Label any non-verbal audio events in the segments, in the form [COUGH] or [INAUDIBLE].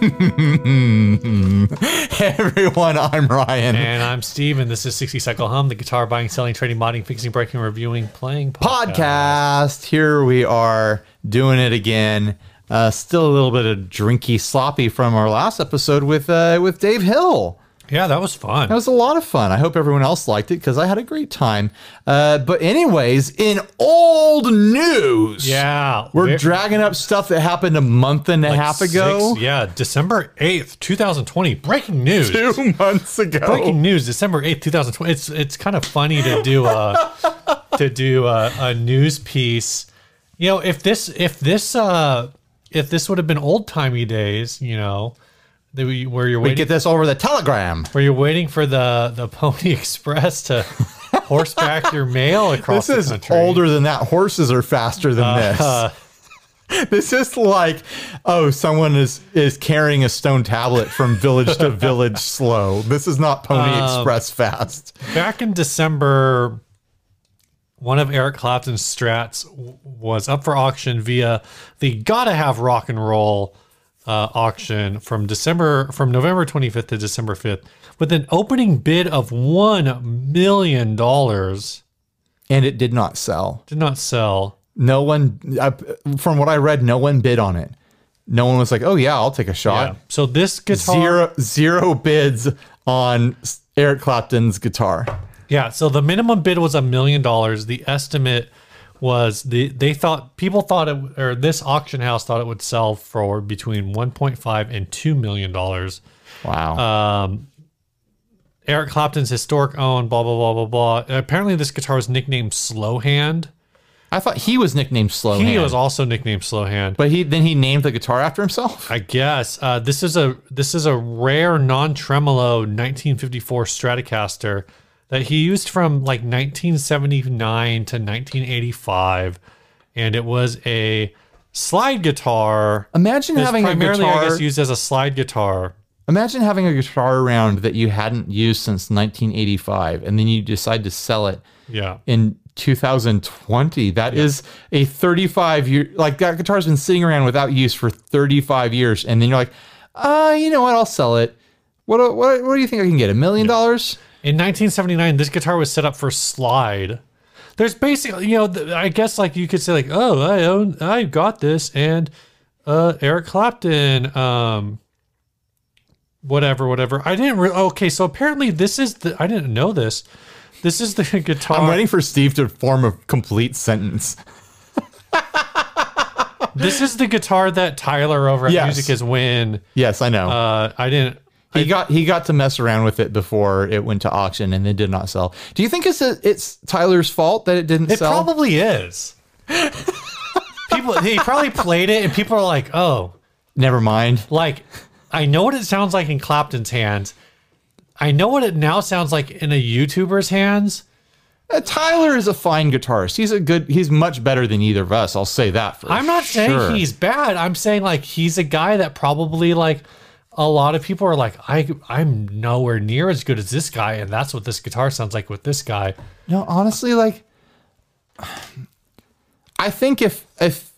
[LAUGHS] Everyone, I'm Ryan. And I'm Steve, and this is 60 Cycle Hum, the guitar buying, selling, trading, modding, fixing, breaking, reviewing, playing podcast. Podcast. Here we are doing it again. Uh, still a little bit of drinky sloppy from our last episode with uh, with Dave Hill. Yeah, that was fun. That was a lot of fun. I hope everyone else liked it because I had a great time. Uh, but anyways, in old news, yeah. we're Ve- dragging up stuff that happened a month and a like half ago, six- yeah, December 8th, 2020. Breaking news. [LAUGHS] two months ago. Breaking news, December 8th, 2020. It's it's kind of funny to do a [LAUGHS] to do a, a news piece. You know, if this if this uh if this would have been old timey days, you know, we- where you're We get this over the telegram. where you're waiting for the the Pony [LAUGHS] Express to horseback your mail [LAUGHS] across This is the country. older than that. Horses are faster than Uh, this. [LAUGHS] This is like, oh, someone is is carrying a stone tablet from village to village slow. This is not Pony Um, Express fast. back in December, one of Eric Clapton's strats w- was up for auction via the Gotta Have Rock and Roll uh, auction from December from November 25th to December 5th with an opening bid of one million dollars. And it did not sell. Did not sell. No one, I, from what I read, no one bid on it. No one was like, oh yeah, I'll take a Yeah. shot. So this guitar Zero zero bids on Eric Clapton's guitar. Yeah, so the minimum bid was a million dollars. The estimate was the they thought people thought it or this auction house thought it would sell for between 1.5 and 2 million dollars. Wow. Um Eric Clapton's historic own blah blah blah blah blah. Apparently this guitar was nicknamed Slow Hand. I thought he was nicknamed Slow He Hand, was also nicknamed Slow Hand. but he then he named the guitar after himself. I guess uh, this is a this is a rare non-tremolo 1954 Stratocaster that he used from like 1979 to 1985, and it was a slide guitar. Imagine having a primarily, guitar. I guess, used as a slide guitar. Imagine having a guitar around that you hadn't used since 1985, and then you decide to sell it Yeah, in 2020. That is a 35 year like that guitar's been sitting around without use for 35 years, and then you're like, uh, you know what? I'll sell it. What what what do you think I can get? A million dollars? In 1979, this guitar was set up for slide. There's basically, you know, I guess like you could say like, oh, I own, I got this, and uh, Eric Clapton, um, whatever, whatever. I didn't. Re- okay, so apparently this is the. I didn't know this. This is the [LAUGHS] guitar. I'm waiting for Steve to form a complete sentence. This is the guitar that Tyler over at Yes. Music is Win. Yes, I know. Uh, I didn't. He got he got to mess around with it before it went to auction, and then did not sell. Do you think it's a, it's Tyler's fault that it didn't It sell? It probably is. [LAUGHS] people, he probably played it, and people are like, "Oh, Never mind. like I know what it sounds like in Clapton's hands. I know what it now sounds like in a YouTuber's hands. Uh, Tyler is a fine guitarist. He's a good. He's much better than either of us. I'll say that for I'm not saying he's bad. I'm saying like he's a guy that probably like a lot of people are like I I'm nowhere near as good as this guy and that's what this guitar sounds like with this guy. No, honestly, like I think if if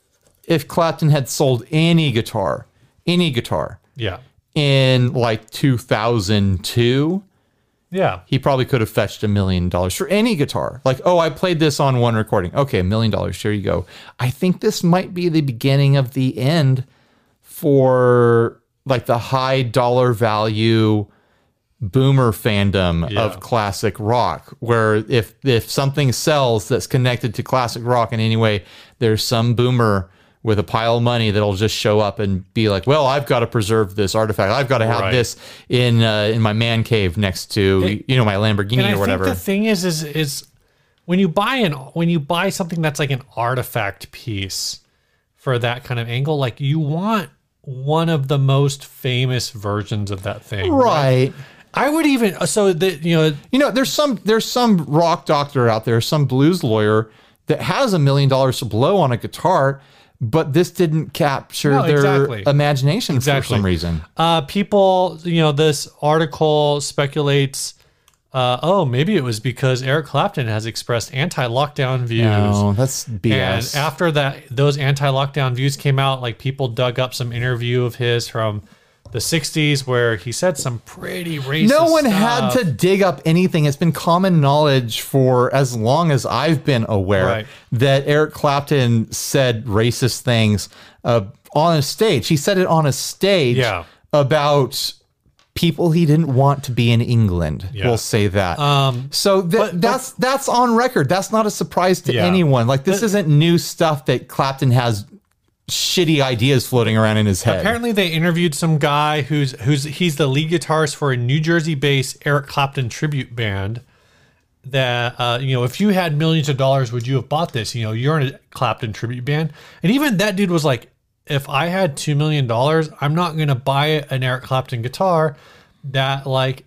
if Clapton had sold any guitar, any guitar Yeah. in like 2002, Yeah. he probably could have fetched a million dollars for any guitar. Like, oh, I played this on one recording. Okay, a million dollars. Here you go. I think this might be the beginning of the end for like the high dollar value boomer fandom Yeah. of classic rock where if if something sells that's connected to classic rock in any way there's some boomer with a pile of money that'll just show up and be like well i've got to preserve this artifact i've got to have Right. this in uh, in my man cave next to you know my lamborghini or whatever think the thing is is is when you buy an when you buy something that's like an artifact piece for that kind of angle, like you want one of the most famous versions of that thing. right I would even so that you know you know there's some there's some rock doctor out there some blues lawyer that has a million dollars to blow on a guitar but this didn't capture No, their exactly. imagination for some reason uh, people, you know, this article speculates. Uh, oh, maybe it was because Eric Clapton has expressed anti-lockdown views. no that's BS. And after that, those anti-lockdown views came out, like people dug up some interview of his from the '60s where he said some pretty racist. No one stuff. had to dig up anything. It's been common knowledge for as long as I've been aware Right. that Eric Clapton said racist things uh, on a stage. He said it on a stage Yeah. about people he didn't want to be in England. Yeah. We'll say that. Um, so th- but- that's that's on record. That's not a surprise to Yeah. anyone. Like this isn't new stuff that Clapton has shitty ideas floating around in his head. Apparently, they interviewed some guy who's who's he's the lead guitarist for a New Jersey-based Eric Clapton tribute band. That uh, you know, if you had millions of dollars, would you have bought this? You know, you're in a Clapton tribute band, and even that dude was like, if I had two million dollars, I'm not gonna buy an Eric Clapton guitar that like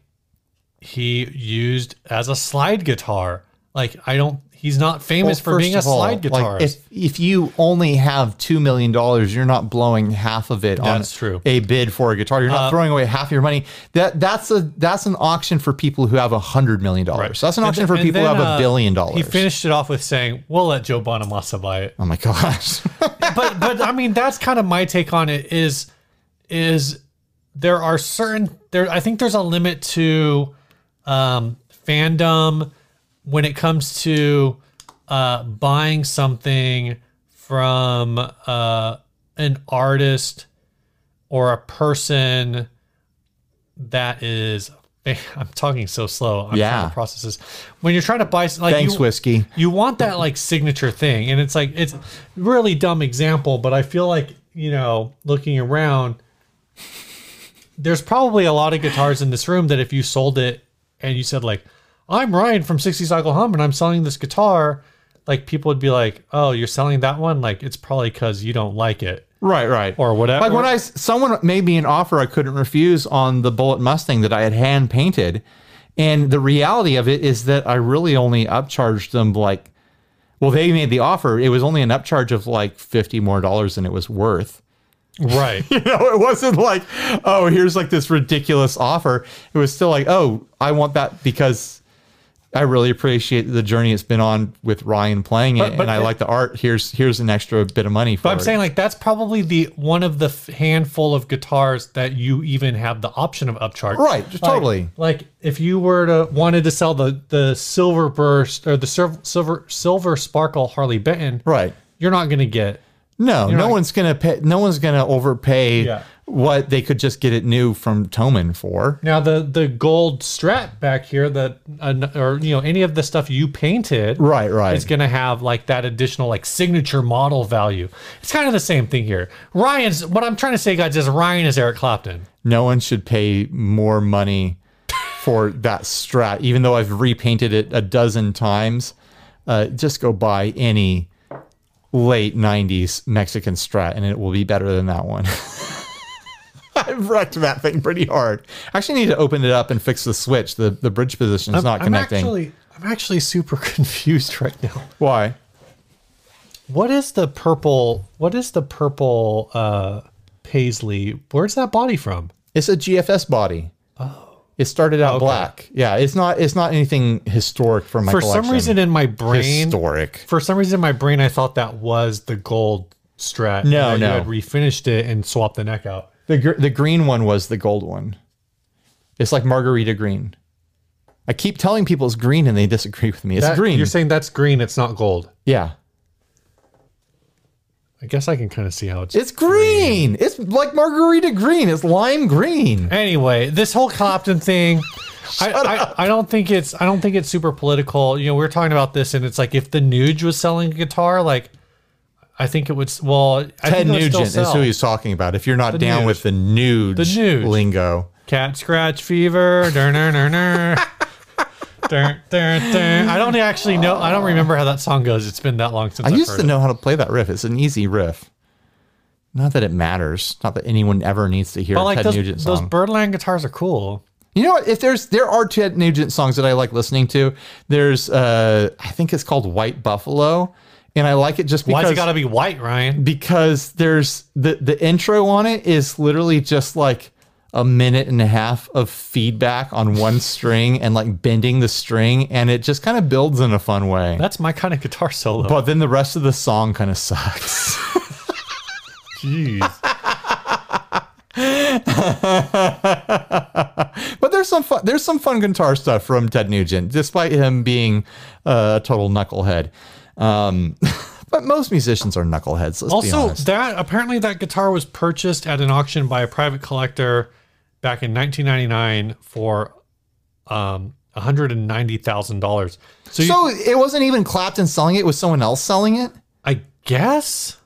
he used as a slide guitar. Like I don't. He's not famous for being a all, slide guitarist. Like if if you only have two million dollars, you're not blowing half of it on That's true. a bid for a guitar. You're not Uh, throwing away half your money. That that's a that's an auction for people who have a hundred million dollars. Right, That's an auction th- for people who have a uh, billion dollars. He finished it off with saying, "We'll let Joe Bonamassa buy it." oh my gosh. [LAUGHS] but but I mean that's kind of my take on it is is there are certain there I think there's a limit to um fandom when it comes to uh buying something from uh an artist or a person that is [LAUGHS] I'm talking so slow. I'm Yeah. trying to process this. When you're trying to buy like Thanks, you, whiskey. you want that like signature thing and it's like it's really dumb example but i feel like you know looking around there's probably a lot of guitars in this room that if you sold it and you said like i'm ryan from 60 cycle hum and i'm selling this guitar like people would be like oh you're selling that one like it's probably because you don't like it Right, right. or whatever Like when I someone made me an offer I couldn't refuse on the Bullet Mustang that I had hand painted, and the reality of it is that I really only upcharged them like, well, they made the offer. It was only an upcharge of like fifty more dollars than it was worth. right [LAUGHS] You know, it wasn't like, oh, here's like this ridiculous offer. It was still like, oh, I want that because I really appreciate the journey it's been on with Ryan playing it, But- but and I like the art. Here's here's an extra bit of money for it. But I'm it. saying like that's probably the one of the handful of guitars that you even have the option of upcharge. Right, Like- totally. Like if you were to wanted to sell the the silver burst or the silver silver silver sparkle Harley Benton, right. you're not gonna get. No, no one's gonna pay. No one's gonna overpay Yeah. What they could just get it new from Thomann for. Now the the gold strat back here that uh, or you know any of the stuff you painted Right, right. is going to have like that additional like signature model value. It's kind of the same thing here. Ryan's what I'm trying to say guys is Ryan is Eric Clapton. No one should pay more money [LAUGHS] for that Strat, even though I've repainted it a dozen times. Uh, just go buy any late '90s Mexican Strat, and it will be better than that one. [LAUGHS] [LAUGHS] I've wrecked that thing pretty hard. I actually need to open it up and fix the switch. The the bridge position is not I'm connecting. actually I'm actually super [LAUGHS] confused right now. Why? What is the purple? What is the purple uh paisley? Where's that body from? It's a GFS body. Oh. It started out Okay. black. Yeah, it's not it's not anything historic from my For collection. some reason in my brain, historic. for some reason in my brain, I thought that was the gold strat. No, no. You had refinished it and swapped the neck out. The gr- the green one was the gold one. It's like margarita green. I keep telling people it's green and they disagree with me. It's That- green. You're saying that's green. It's not gold. yeah. I guess I can kind of see how it's. It's green. It's like margarita green. It's lime green. Anyway, this whole Clapton thing, [LAUGHS] I, I, I don't think it's I don't think it's super political. You know, we were talking about this, and it's like if the Nuge was selling a guitar, like I think it would. Well, I Ted think it still Nugent is who he's talking about. If you're not down Nuge. with the nude, The Nuge. lingo, Cat scratch fever. Dur, dur, dur, dur. [LAUGHS] Dur, dur, dur. I don't actually know. I don't remember how that song goes. It's been that long since I I've used heard to it. know how to play that riff. It's an easy riff. Not that it matters. Not that anyone ever needs to hear But a like Ted those, Nugent those song. Byrdland guitars are cool. You know what? If there's there are Ted Nugent songs that I like listening to. There's uh I think it's called White Buffalo, and I like it just because Why's it got to be white, Ryan? because there's the the intro on it is literally just like a minute and a half of feedback on one [LAUGHS] string and like bending the string, and it just kind of builds in a fun way. That's my kind of guitar solo. But then the rest of the song kind of sucks. [LAUGHS] Jeez. [LAUGHS] but there's some fun, there's some fun guitar stuff from Ted Nugent, despite him being uh, a total knucklehead. Um, [LAUGHS] but most musicians are knuckleheads. Let's Also, that apparently that guitar was purchased at an auction by a private collector back in 1999 for um $190,000. So, you, So it wasn't even Clapton selling it; it was someone else selling it. I guess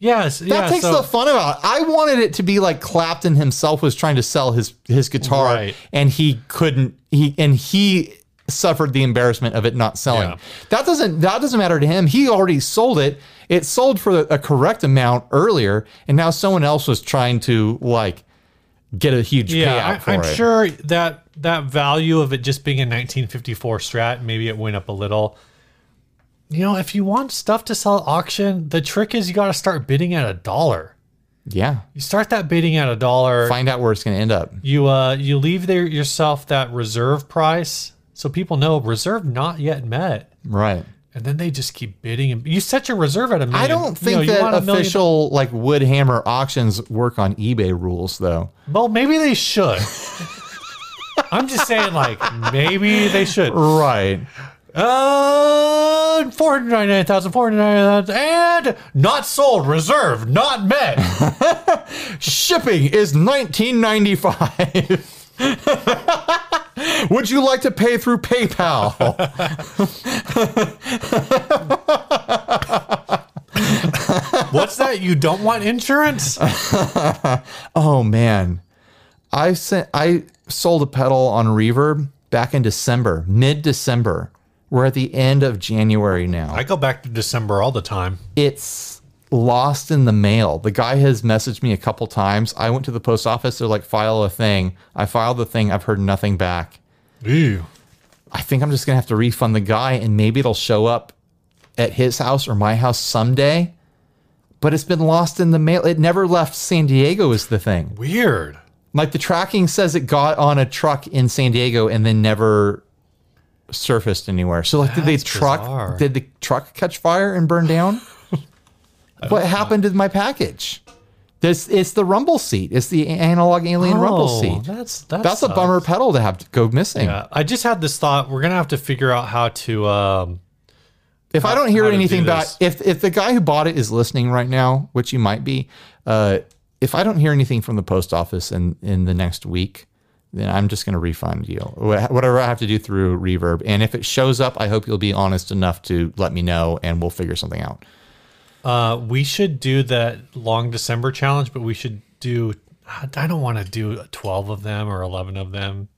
Yes, That yeah, takes so, the fun out. I wanted it to be like Clapton himself was trying to sell his his guitar, Right. and he couldn't. He and he suffered the embarrassment of it not selling. Yeah. That doesn't that doesn't matter to him. He already sold it. It sold for a correct amount earlier, and now someone else was trying to like get a huge yeah, payout I, for I'm it. sure that that value of it just being a 1954 Strat, maybe it went up a little. You know, if you want stuff to sell at auction, the trick is you got to start bidding at a dollar. Yeah, You start that bidding at a dollar. find out where it's going to end up. You uh you leave there yourself that reserve price so people know reserve not yet met. Right. And then they just keep bidding and you set your reserve at a million. I don't You think know, you that want a million- official like Woodhammer auctions work on eBay rules though. Well, maybe they should. [LAUGHS] I'm just saying, like, maybe they should. Right. Uh, 499,000, 499,000, and not sold, reserve, not met. [LAUGHS] Shipping is 1995. [LAUGHS] Would you like to pay through PayPal? What's that? You don't want insurance? oh man. I sent I sold a pedal on Reverb back in December, mid-December. We're at the end of January now. I go back to December all the time. it's lost in the mail. The guy has messaged me a couple times. I went to the post office. They're like, file a thing. I filed the thing. I've heard nothing back. Ew. I think I'm just gonna have to refund the guy, and maybe it'll show up at his house or my house someday. But it's been lost in the mail. It never left San Diego. Is the thing. Weird. Like the tracking says, it got on a truck in San Diego and then never surfaced anywhere. So like, did the truck? bizarre. Did the truck catch fire and burn down? What happened to my package? This it's the rumble seat. It's the analog alien rumble Oh, seat. That's that That's a sucks. bummer pedal to have to go missing. Yeah, I just had this thought. We're gonna have to figure out how to. Um, If I don't hear how to anything do back, this. if if the guy who bought it is listening right now, which you might be, uh, if I don't hear anything from the post office in in the next week, then I'm just going to refund you Wha- whatever I have to do through Reverb. And if it shows up, I hope you'll be honest enough to let me know, and we'll figure something out. Uh, we should do that long December challenge, but we should do. I don't want to do twelve of them or eleven of them.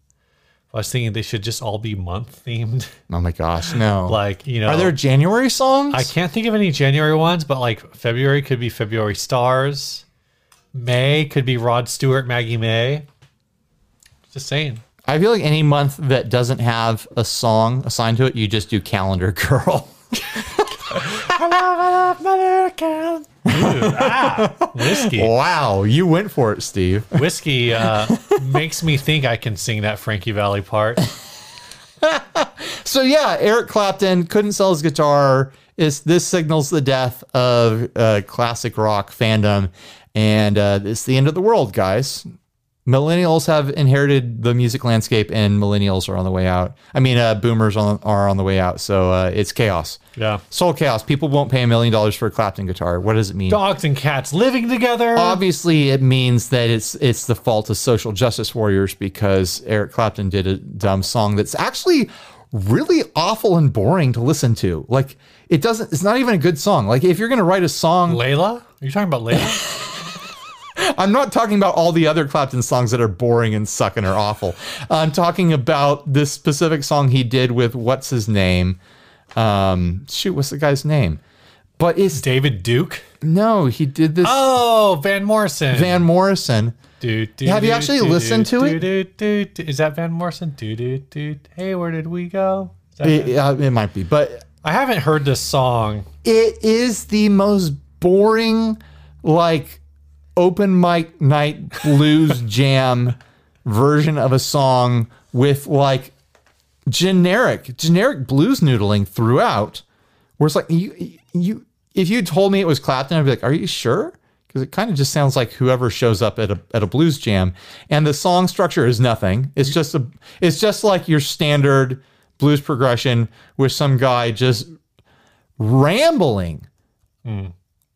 I was thinking they should just all be month themed. [LAUGHS] Oh my gosh, no! like you know, Are there January songs? I can't think of any January ones, but like February could be February Stars. May could be Rod Stewart, Maggie May. Just saying. I feel like any month that doesn't have a song assigned to it, you just do Calendar [LAUGHS] Girl. [LAUGHS] Whiskey. wow, you went for it, Steve. Whiskey uh, makes me think I can sing that Frankie Valli part. [LAUGHS] So yeah, Eric Clapton couldn't sell his guitar. Is this signals the death of uh, classic rock fandom, and uh, it's the end of the world, guys. Millennials have inherited the music landscape, and millennials are on the way out. I mean, uh, boomers on, are on the way out. So uh, it's chaos. Yeah. Soul chaos. People won't pay a million dollars for a Clapton guitar. What does it mean? Dogs and cats living together. Obviously, it means that it's it's the fault of social justice warriors because Eric Clapton did a dumb song that's actually really awful and boring to listen to. Like it doesn't. It's not even a good song. Like if you're gonna write a song, Layla? Are you talking about Layla? [LAUGHS] I'm not talking about all the other Clapton songs that are boring and suck and are awful. I'm talking about this specific song he did with what's his name. Um, shoot, what's the guy's name? But it's David Duke? no, he did this Oh, Van Morrison. Van Morrison. Do, do, Have you actually do, listened to it? do, do, do. Is that Van Morrison? Do, do, do. Hey, where did we go? It, uh, it might be, but I haven't heard this song. it is the most boring, like open mic night blues [LAUGHS] jam version of a song with like generic, generic blues noodling throughout. Where it's like you, you, if you told me it was Clapton, I'd be like, "Are you sure?" because it kind of just sounds like whoever shows up at a at a blues jam, and the song structure is nothing. It's just a it's just like your standard blues progression with some guy just rambling hmm.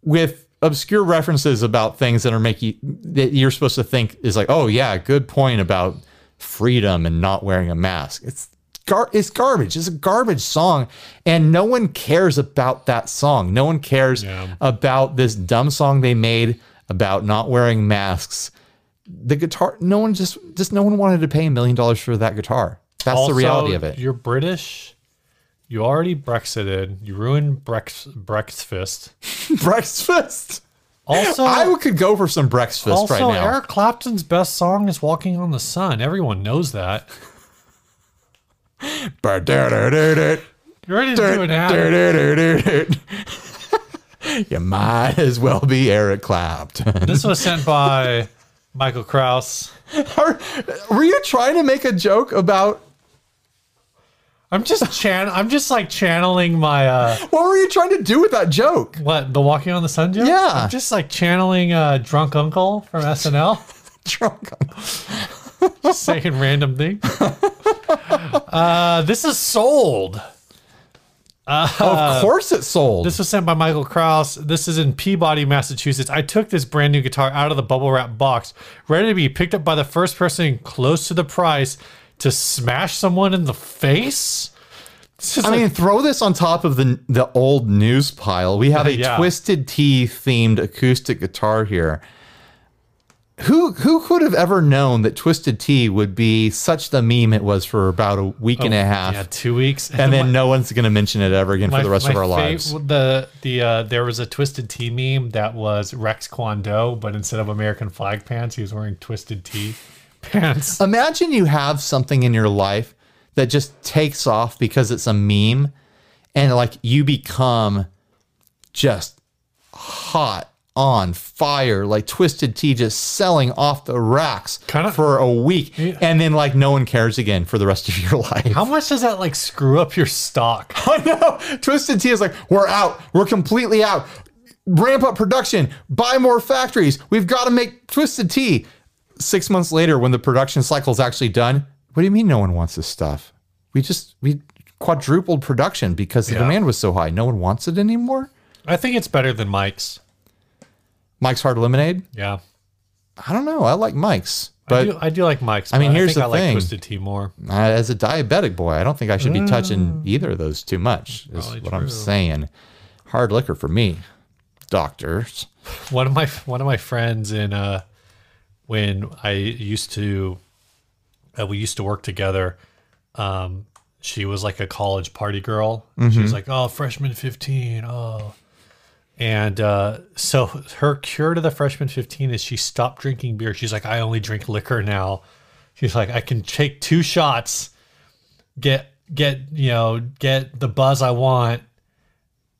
with obscure references about things that are making that you're supposed to think is like, oh yeah, good point about freedom and not wearing a mask. It's gar- it's garbage. It's a garbage song, and no one cares about that song. No one cares Yeah. about this dumb song they made about not wearing masks. The guitar, no one just just no one wanted to pay a million dollars for that guitar. That's Also, the reality of it. You're British. You already Brexited. You ruined Brex Brexfist. [LAUGHS] Breakfast. Also, I could go for some breakfast also right now. Eric Clapton's best song is "Walking on the Sun." Everyone knows that. You're ready to do an ad. you might as well be Eric Clapton. This was sent by Michael Kraus. Are- were you trying to make a joke about I'm just chan. I'm just like channeling my uh, what were you trying to do with that joke? what the Walking on the Sun joke. Yeah. I'm just like channeling uh, drunk uncle from SNL. [LAUGHS] Drunk. Uncle. just saying random things. Uh, this is sold. of course it sold. This was sent by Michael Kraus. This is in Peabody, Massachusetts. I took this brand new guitar out of the bubble wrap box, ready to be picked up by the first person close to the price to smash someone in the face. I like- mean, throw this on top of the the old news pile. We have a Yeah. twisted tea themed acoustic guitar here. Who who could have ever known that Twisted Tea would be such the meme it was for about a week and a half, Oh, yeah, two weeks, and then no one's going to mention it ever again for the rest of our fav- lives. The the uh, there was a twisted tea meme that was Rex Kwon Do, but instead of American flag pants, he was wearing twisted tea pants. [LAUGHS] Imagine you have something in your life that just takes off because it's a meme and like you become just hot on fire like twisted tea just selling off the racks Kinda- for a week and then like no one cares again for the rest of your [LAUGHS] life How much does that like screw up your stock? [LAUGHS] I know. Twisted Tea is like, we're out. We're completely out. Ramp up production. Buy more factories. We've got to make Twisted Tea. Six months later, when the production cycle is actually done, what do you mean no one wants this stuff? We just we quadrupled production because the Yeah. demand was so high. No one wants it anymore. I think it's better than Mike's. Mike's Hard Lemonade. Yeah, I don't know. I like Mike's, I but do, I do like Mike's. I mean, here's think the I like thing. Twisted Tea more. uh, as a diabetic boy, I don't think I should be touching either of those too much. Is Probably what I'm saying. Hard liquor for me, doctors. one of my one of my friends in uh when I used to uh, we used to work together um she was like a college party girl she was like oh freshman 15 oh and uh so her cure to the freshman 15 is she stopped drinking beer she's like I only drink liquor now she's like I can take two shots get get you know get the buzz I want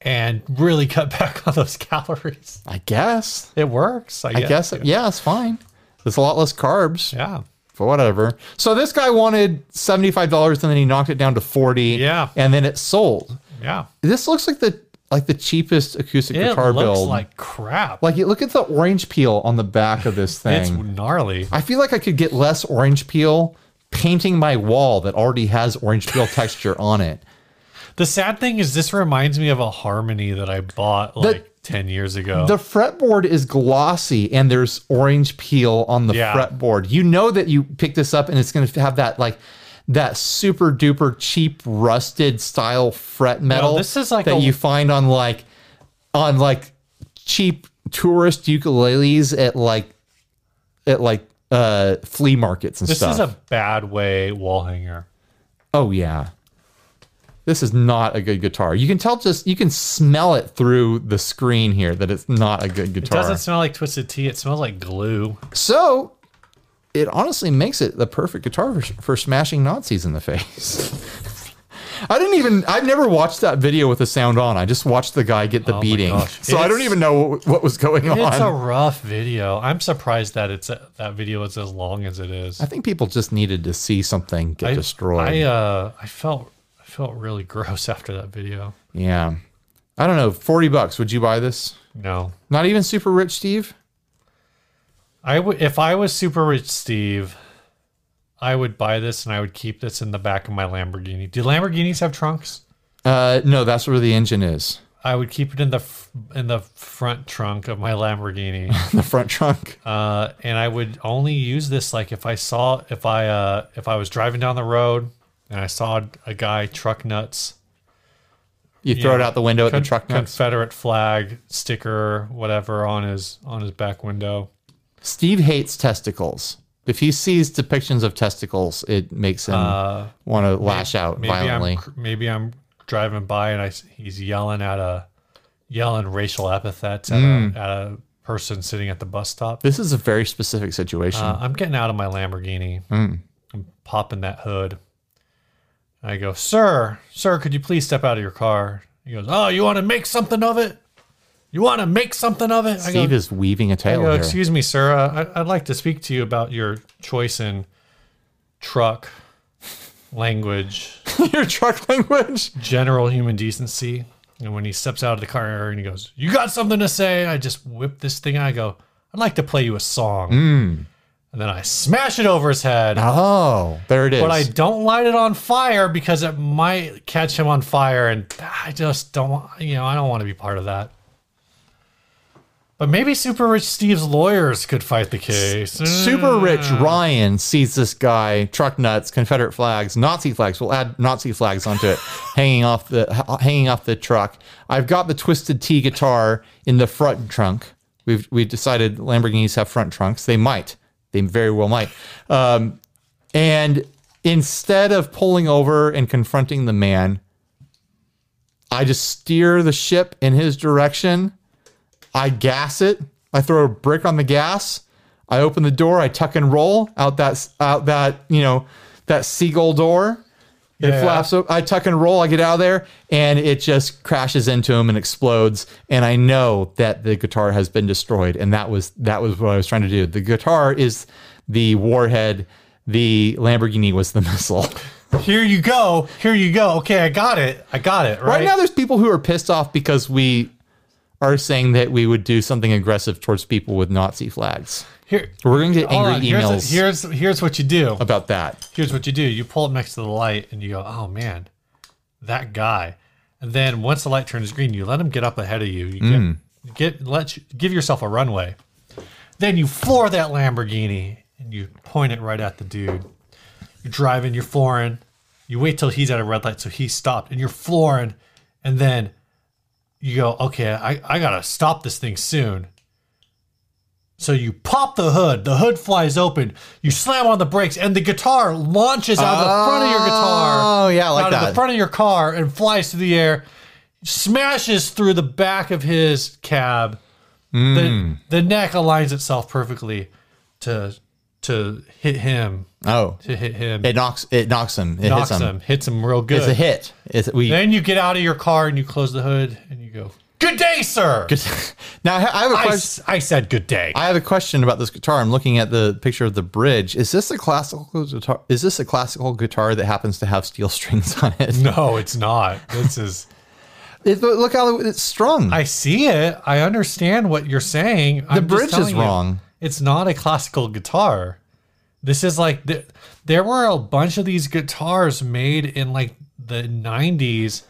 and really cut [LAUGHS] back on those calories I guess. it works. I, I guess, yeah, it's fine. There's a lot less carbs, Yeah. but whatever. So this guy wanted $75 and then he knocked it down to 40 Yeah. And then it sold. Yeah. This looks like the like the cheapest acoustic guitar build. It guitar looks build. like crap. like you look at the orange peel on the back of this [LAUGHS] thing. it's gnarly. I feel like I could get less orange peel painting my wall that already has orange peel texture on it. The sad thing is, this reminds me of a harmony that I bought like 10 years ago. The fretboard is glossy and there's orange peel on the Yeah. fretboard. You know that you pick this up and it's going to have that like that super duper cheap rusted style fret metal this is like that a- you find on like on like cheap tourist ukuleles at like at like uh flea markets and this stuff. This is a bad way wall hanger. oh yeah. This is not a good guitar. You can tell just you can smell it through the screen here that it's not a good guitar. It doesn't smell like twisted tea. It smells like glue. So it honestly makes it the perfect guitar for, for smashing Nazis in the face. [LAUGHS] I didn't even, I've never watched that video with the sound on. I just watched the guy get the Oh beating. So I don't even know what, what was going on. It's a rough video. I'm surprised that it's that video is as long as it is. I think people just needed to see something get I, destroyed. I uh I felt felt really [LAUGHS] gross after that video. yeah. I don't know. 40 bucks. Would you buy this? No. Not even super rich, Steve? I would if I was super rich Steve, I would buy this and I would keep this in the back of my Lamborghini. Do Lamborghinis have trunks? Uh, no, that's where the engine is. I would keep it in the f- in the front trunk of my Lamborghini, [LAUGHS] The front trunk. uh, and I would only use this like if I saw if I uh, if I was driving down the road and I saw a guy truck nuts, You throw it out the window at the truck nuts. Confederate flag sticker, whatever on his on his back window. Steve hates testicles. If he sees depictions of testicles, it makes him Uh, want to lash out maybe violently. I'm maybe I'm driving by and I he's yelling at a yelling racial epithets at, Hmm. a, at a person sitting at the bus stop. This is a very specific situation. Uh, I'm getting out of my Lamborghini. Hmm. I'm popping that hood. I go, sir, sir, could you please step out of your car? He goes, oh, you want to make something of it? You want to make something of it? I go, Steve is weaving a tale go, here. excuse me, sir. Uh, I, I'd like to speak to you about your choice in truck language, [LAUGHS] Your truck language. general human decency. And when he steps out of the car and he goes, "You got something to say?" I just whip this thing. out. I go, "I'd like to play you a song," and then I smash it over his head. Oh, there it is. But I don't light it on fire because it might catch him on fire, and I just don't. want- You know, I don't want to be part of that. But maybe Super Rich Steve's lawyers could fight the case. Super rich Mm. Ryan sees this guy, truck nuts, Confederate flags, Nazi flags. We'll add Nazi flags onto it, [LAUGHS] hanging off the hanging off the truck. I've got the Twisted Tea guitar in the front trunk. We've we decided Lamborghinis have front trunks. They might. They very well might. Um, and instead of pulling over and confronting the man, I just steer the ship in his direction. I gas it. I throw a brick on the gas. I open the door. I tuck and roll out that out that you know that seagull door. It Yeah. flaps up. I tuck and roll. I get out of there, and it just crashes into him and explodes. And I know that the guitar has been destroyed. And that was that was what I was trying to do. The guitar is the warhead. The Lamborghini was the [LAUGHS] missile. Here you go. Here you go. Okay, I got it. I got it. Right, Right now, there's people who are pissed off because we are saying that we would do something aggressive towards people with Nazi flags. Here, We're going to get angry on. Here's, emails here's here's what you do. about that. Here's what you do. You pull up next to the light and you go, "Oh man, that guy." And then once the light turns green, you let him get up ahead of you. You Mm. get, get let you, give yourself a runway. Then you floor that Lamborghini and you point it right at the dude. You're driving, you're flooring. You wait till he's at a red light, so he stopped, and you're flooring, and then you go, okay, I, I gotta stop this thing soon. So you pop the hood, the hood flies open, you slam on the brakes, and the guitar launches out of the front of your guitar. Oh, yeah, like out of the front of your car and flies through the air, smashes through the back of his cab. Hmm. The, the neck aligns itself perfectly to to hit him. Oh, To hit him. it knocks it knocks him. It knocks hits him. him. Hits him real good. It's a hit. It's we. Then you get out of your car and you close the hood and you go, Good day, sir. [LAUGHS] now I have a I, question. s- I said good day. I have a question about this guitar. I'm looking at the picture of the bridge. Is this a classical guitar? Is this a classical guitar that happens to have steel [LAUGHS] strings on it? no, it's not. This is. [LAUGHS] It- look how it's strung. I see it. I understand what you're saying. the bridge is wrong. It's not a classical guitar. This is like th- there were a bunch of these guitars made in like the 90s.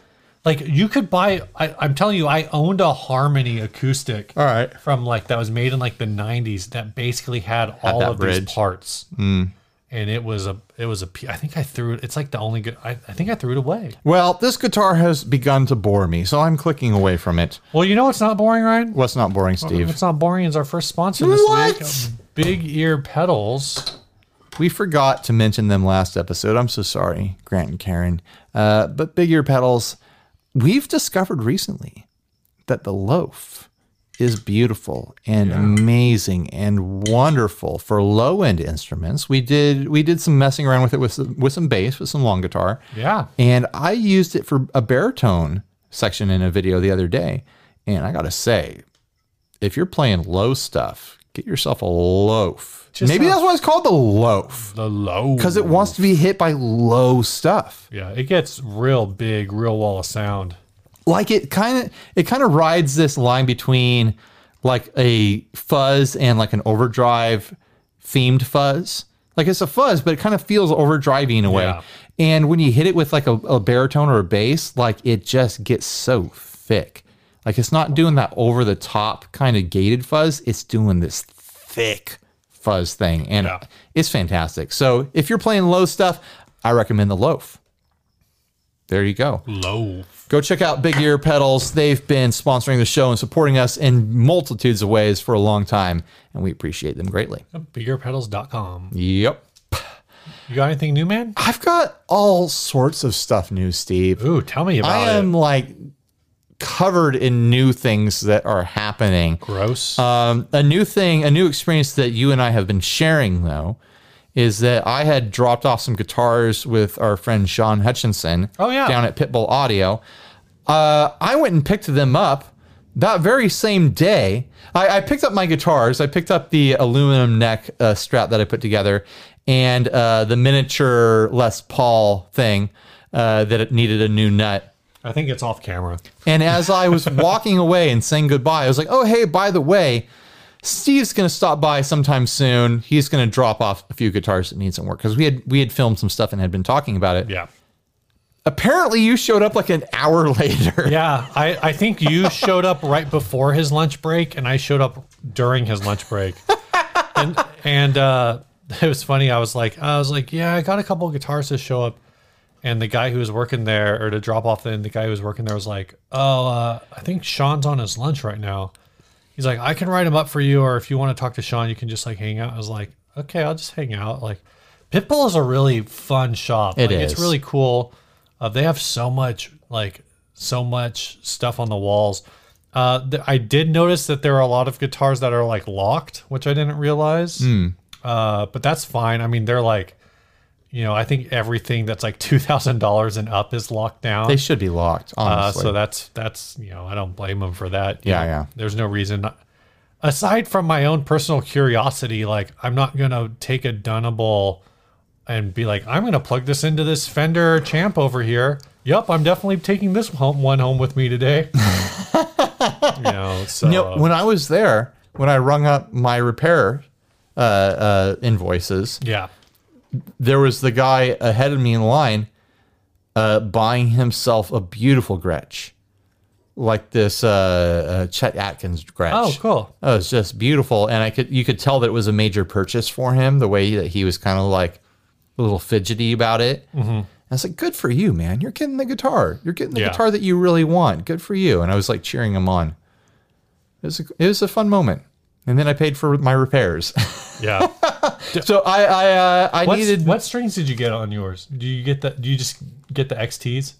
Like you could buy. I, I'm telling you, I owned a Harmony acoustic. All right. from like that was made in like the 90s that basically had, all that of bridge. these parts mm. And it was a it was a i think i threw it it's like the only good I, I think i threw it away Well, this guitar has begun to bore me, so I'm clicking away from it. well you know what's not boring ryan What's not boring, Steve? what's not boring is our first sponsor this What? week big ear pedals We forgot to mention them last episode. I'm so sorry, Grant and Karen. Uh, but Big Ear Pedals, we've discovered recently that the loaf is beautiful and amazing and wonderful for low end instruments. We did we did some messing around with it with some, with some bass, with some long guitar. yeah And I used it for a baritone section in a video the other day. And I got to say, if you're playing low stuff, get yourself a loaf. Just Maybe that's why it's called the loaf the low because it wants to be hit by low stuff. yeah it gets real big real wall of sound Like it kind of it kind of rides this line between like a fuzz and like an overdrive themed fuzz. Like it's a fuzz, but it kind of feels overdriving in a way. Yeah. And when you hit it with like a, a baritone or a bass, like it just gets so thick. Like it's not doing that over the top kind of gated fuzz. It's doing this thick fuzz thing. And Yeah. it's fantastic. So if you're playing low stuff, I recommend the loaf. There you go. Low. Go check out Big Ear Pedals. They've been sponsoring the show and supporting us in multitudes of ways for a long time, and we appreciate them greatly. Bigearpedals.com. Yep. You got anything new, man? I've got all sorts of stuff new, Steve. Ooh, tell me about it. I am it. like covered in new things that are happening. Gross. Um, a new thing, a new experience that you and I have been sharing, though, is that I had dropped off some guitars with our friend Sean Hutchinson. Oh, yeah. down at Pitbull Audio. Uh, I went and picked them up that very same day. I, I picked up my guitars. I picked up the aluminum neck uh, strap that I put together and uh, the miniature Les Paul thing uh, that it needed a new nut. I think it's off camera. And as I was walking away and saying goodbye, I was like, oh, hey, by the way, Steve's going to stop by sometime soon. He's going to drop off a few guitars that need some work because we had we had filmed some stuff and had been talking about it. Yeah. Apparently, you showed up like an hour [LAUGHS] later. Yeah, I, I think you showed up right before his lunch break, and I showed up during his lunch break. [LAUGHS] and and uh, [LAUGHS] it was funny. I was like, I was like, yeah, I got a couple of guitars to show up, and the guy who was working there or to drop off. Then the guy who was working there was like, oh, uh, I think Sean's on his lunch right now. He's like, I can write him up for you, or if you want to talk to Sean, you can just like hang out. I was like, okay, I'll just hang out. Like, Pitbull is a really fun shop. It like, It's really cool. Uh, they have so much like so much stuff on the walls. Uh, th- I did notice that there are a lot of guitars that are like locked, which I didn't realize. Hmm. Uh, but that's fine. I mean, they're like, you know, I think everything that's like [LAUGHS] two thousand dollars and up is locked down. They should be locked, Uh, so that's that's you know I don't blame them for that. You Yeah, know, yeah. There's no reason. Aside from my own personal curiosity, like I'm not gonna take a Dunable and be like I'm gonna plug this into this Fender Champ over here. Yep, I'm definitely taking this home one home with me today. [LAUGHS] you know, so You know, when I was there, when I rung up my repair uh, uh, invoices, yeah, there was the guy ahead of me in line uh, buying himself a beautiful Gretsch, like this uh, uh, Chet Atkins Gretsch. Oh, cool. Oh, it was just beautiful, and I could you could tell that it was a major purchase for him. The way that he was kind of like a little fidgety about it. Mm-hmm. I was like, "Good for you, man! You're getting the guitar. You're getting the Yeah. guitar that you really want. Good for you!" And I was like cheering him on. It was a, it was a fun moment, and then I paid for my repairs. [LAUGHS] yeah. [LAUGHS] so I I uh, I What's, needed what strings did you get on yours? Do you get the? Do you just get the XTs?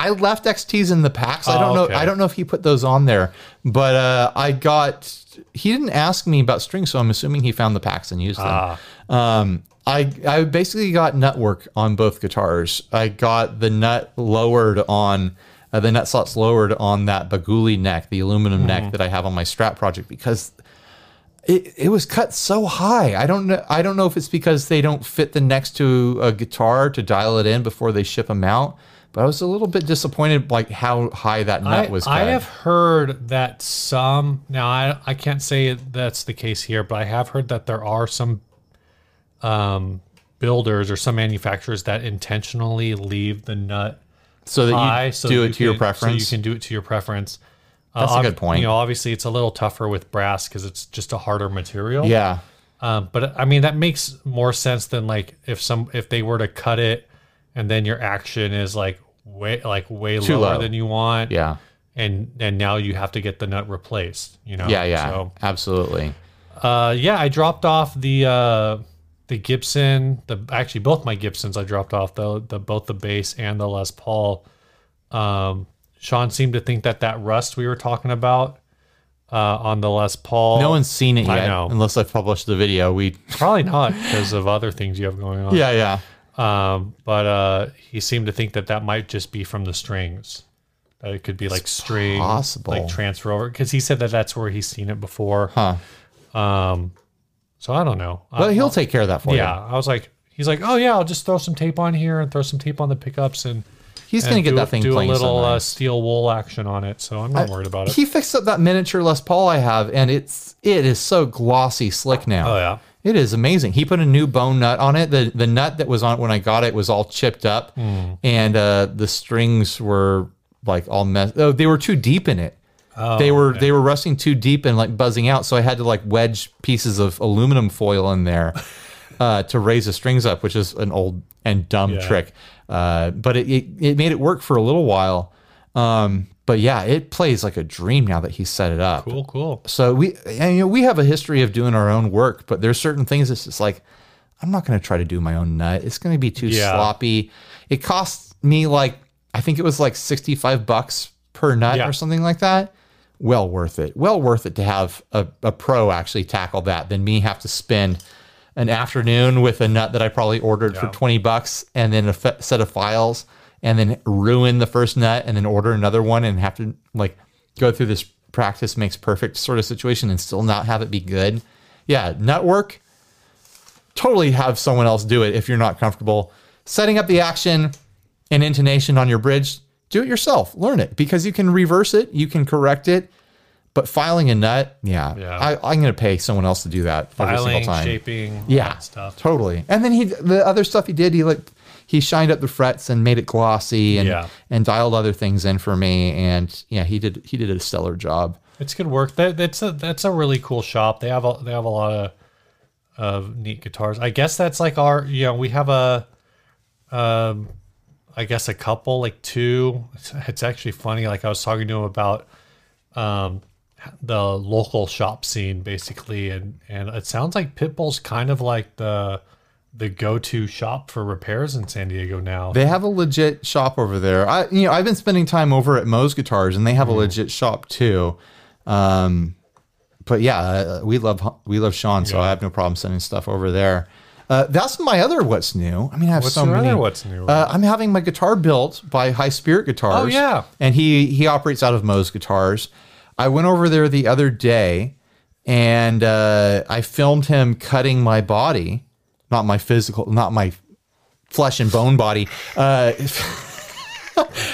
I left XTs in the packs. I Oh, don't know. okay. I don't know if he put those on there, but uh, I got. He didn't ask me about strings, so I'm assuming he found the packs and used them. Ah. Um, I I basically got nut work on both guitars. I got the nut lowered on. Uh, the nut slots lowered on that Baguli neck, the aluminum neck that I have on my Strat project, because it, it was cut so high. I don't know. I don't know if it's because they don't fit the next to a guitar to dial it in before they ship them out. But I was a little bit disappointed, like how high that nut I, was cut. I have heard that some now I I can't say that's the case here, but I have heard that there are some um builders or some manufacturers that intentionally leave the nut so that you high so do you it to your preference. So you can do it to your preference. Uh, That's a good point. You know, obviously it's a little tougher with brass because it's just a harder material. yeah, Um, but I mean that makes more sense than like if some if they were to cut it and then your action is like way like way Too lower low. than you want. yeah, And and now you have to get the nut replaced. You know. yeah, yeah. So absolutely. uh, yeah, I dropped off the uh, the Gibson. The actually both my Gibsons I dropped off the the both the bass and the Les Paul. Um, Sean seemed to think that that rust we were talking about uh, on the Les Paul. No one's seen it I yet, know. unless I published the video. We, probably [LAUGHS] not because of other things you have going on. yeah, yeah. Um, but uh, he seemed to think that that might just be from the strings. That it could be like string, possible. like transfer over. Because he said that that's where he's seen it before. Huh. Um, so I don't know. But I- he'll take care of that for you. yeah, I was like, he's like, oh yeah, I'll just throw some tape on here and throw some tape on the pickups, and He's going to get do- that thing do a little uh, steel wool action on it. So I'm not worried about it. He fixed up that miniature Les Paul I have, and it's it is so glossy slick now. Oh, yeah. It is amazing. He put a new bone nut on it. The the nut that was on it when I got it was all chipped up, Hmm. and uh, the strings were like all messed. Oh, they were too deep in it. Oh, they were they were rusting too deep and like buzzing out. So I had to like wedge pieces of aluminum foil in there [LAUGHS] uh, to raise the strings up, which is an old and dumb Yeah. trick. Uh, but it, it it made it work for a little while. Um, but yeah, it plays like a dream now that he set it up. cool, cool. So we and, you know we have a history of doing our own work, but there's certain things that's just like I'm not going to try to do my own nut. It's going to be too Yeah. sloppy. It costs me like I think it was like 65 bucks per nut Yeah. or something like that. Well worth it. Well worth it to have a, a pro actually tackle that than me have to spend an afternoon with a nut that I probably ordered for 20 bucks and then a set of files and then ruin the first nut and then order another one and have to like go through this practice makes perfect sort of situation and still not have it be good. Yeah, nut work, totally have someone else do it if you're not comfortable. Setting up the action and intonation on your bridge, do it yourself. Learn it because you can reverse it, you can correct it. But filing a nut, yeah, Yeah. I, I'm going to pay someone else to do that every Filing, single time. shaping, Yeah, stuff. totally. And then he, the other stuff he did, he like he shined up the frets and made it glossy and Yeah. and dialed other things in for me. And yeah, he did he did a stellar job. It's good work. That that's a that's a really cool shop. They have a they have a lot of of neat guitars. I guess that's like our you know we have a um I guess a couple like two. It's, it's actually funny. Like I was talking to him about um the local shop scene basically, and and it sounds like Pitbull's kind of like the the go to shop for repairs in San Diego now. They have a legit shop over there. I you know I've been spending time over at Moe's Guitars, and they have a legit shop too. Um, but yeah, uh, we love we love Sean, so I have no problem sending stuff over there. Uh, that's my other what's new. I mean, I have What's so many. what's new? Uh, I'm having my guitar built by High Spirit Guitars. Oh, yeah. and he he operates out of Moe's Guitars. I went over there the other day, and uh, I filmed him cutting my body, not my physical, not my flesh and bone body. Uh, [LAUGHS]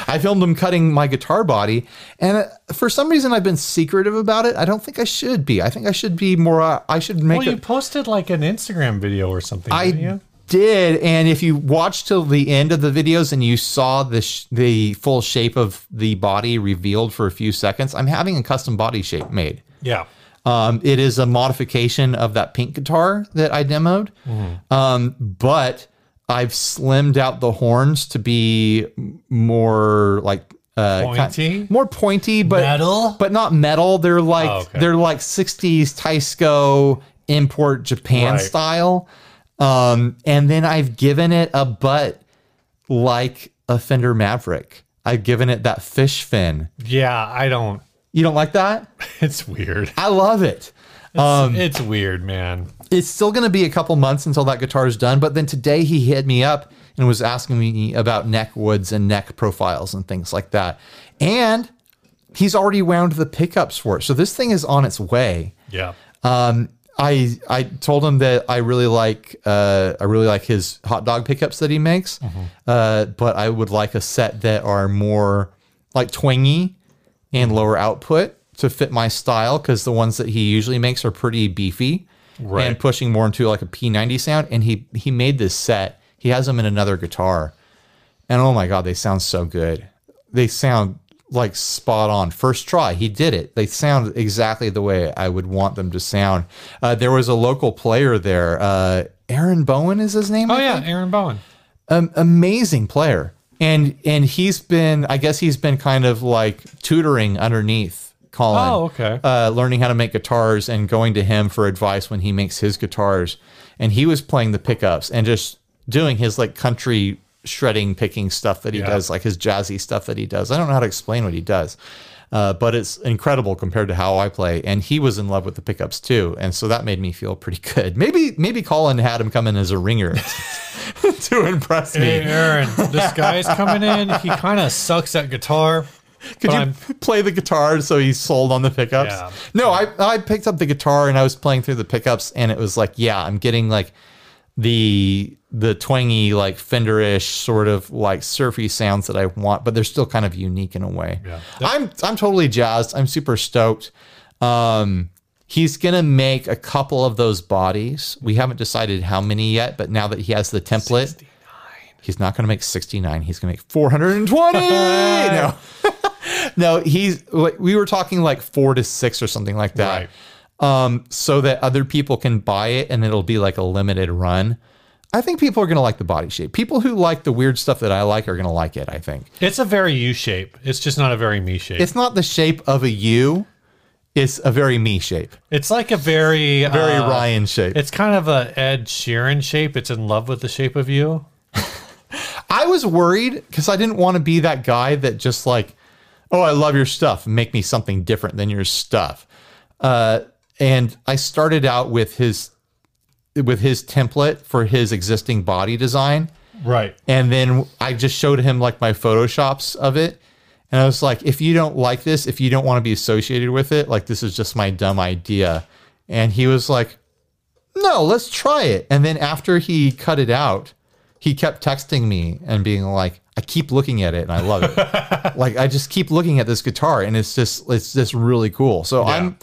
I filmed him cutting my guitar body, and uh, for some reason I've been secretive about it. I don't think I should be. I think I should be more. Uh, I should make well, you posted like an Instagram video or something. I didn't you? Did, and if you watch till the end of the videos and you saw the sh- the full shape of the body revealed for a few seconds, I'm having a custom body shape made. Yeah. Um, it is a modification of that pink guitar that I demoed, um, but I've slimmed out the horns to be more like uh, Pointy? more pointy, but Metal? but not metal. They're like Oh, okay. they're like '60s Teisco import Japan Right. style, um, and then I've given it a butt like a Fender Maverick. I've given it that fish fin. Yeah, I don't. You don't like that? [LAUGHS] It's weird. I love it. It's, it's weird, man. it's still going to be a couple months until that guitar is done. But then today he hit me up and was asking me about neck woods and neck profiles and things like that. And he's already wound the pickups for it. So this thing is on its way. Yeah. Um, I I told him that I really like uh, I really like his hot dog pickups that he makes, uh, but I would like a set that are more like twangy and lower output to fit my style because the ones that he usually makes are pretty beefy Right. and pushing more into like a P90 sound. And he he made this set. He has them in another guitar, and oh my god, they sound so good. They sound like spot on. First try, he did it. They sound exactly the way I would want them to sound. Uh, there was a local player there. Uh, Aaron Bowen is his name. Oh I yeah, think? Aaron Bowen. um, amazing player. And and he's been, I guess he's been kind of like tutoring underneath Colin. Oh, okay. Uh, learning how to make guitars and going to him for advice when he makes his guitars. And he was playing the pickups and just doing his like country shredding, picking stuff that he Yeah. does, like his jazzy stuff that he does. I don't know how to explain what he does. Uh, but it's incredible compared to how I play, and he was in love with the pickups too, and so that made me feel pretty good. Maybe maybe Colin had him come in as a ringer [LAUGHS] to impress me. Hey Aaron, this [LAUGHS] guy's coming in. He kind of sucks at guitar. Could you I'm- play the guitar so he's sold on the pickups? Yeah. No, I, I picked up the guitar and I was playing through the pickups and it was like, yeah, I'm getting like the the twangy like Fenderish sort of like surfy sounds that I want, but they're still kind of unique in a way. Yeah. I'm I'm totally jazzed. I'm super stoked. Um, he's gonna make a couple of those bodies. We haven't decided how many yet, but now that he has the template, he's not gonna make 69. He's gonna make 420. [LAUGHS] no, [LAUGHS] no. He's like we were talking like four to six or something like that Right. Um, so that other people can buy it and it'll be like a limited run. I think people are going to like the body shape. People who like the weird stuff that I like are going to like it, I think. It's a very U shape. It's just not a very me shape. It's, not the shape of a U, it's a very me shape, It's like a very very uh, Ryan shape. It's kind of a Ed Sheeran shape. It's in love with the shape of you. [LAUGHS] I was worried because I didn't want to be that guy that just like, oh, I love your stuff, make me something different than your stuff. Uh, and I started out with his with his template for his existing body design. Right. And then I just showed him like my photoshops of it. And I was like, if you don't like this, if you don't want to be associated with it, like this is just my dumb idea. And he was like, no, let's try it. And then after he cut it out, he kept texting me and being like, I keep looking at it and I love it. [LAUGHS] like I just keep looking at this guitar and it's just it's just really cool. So I'm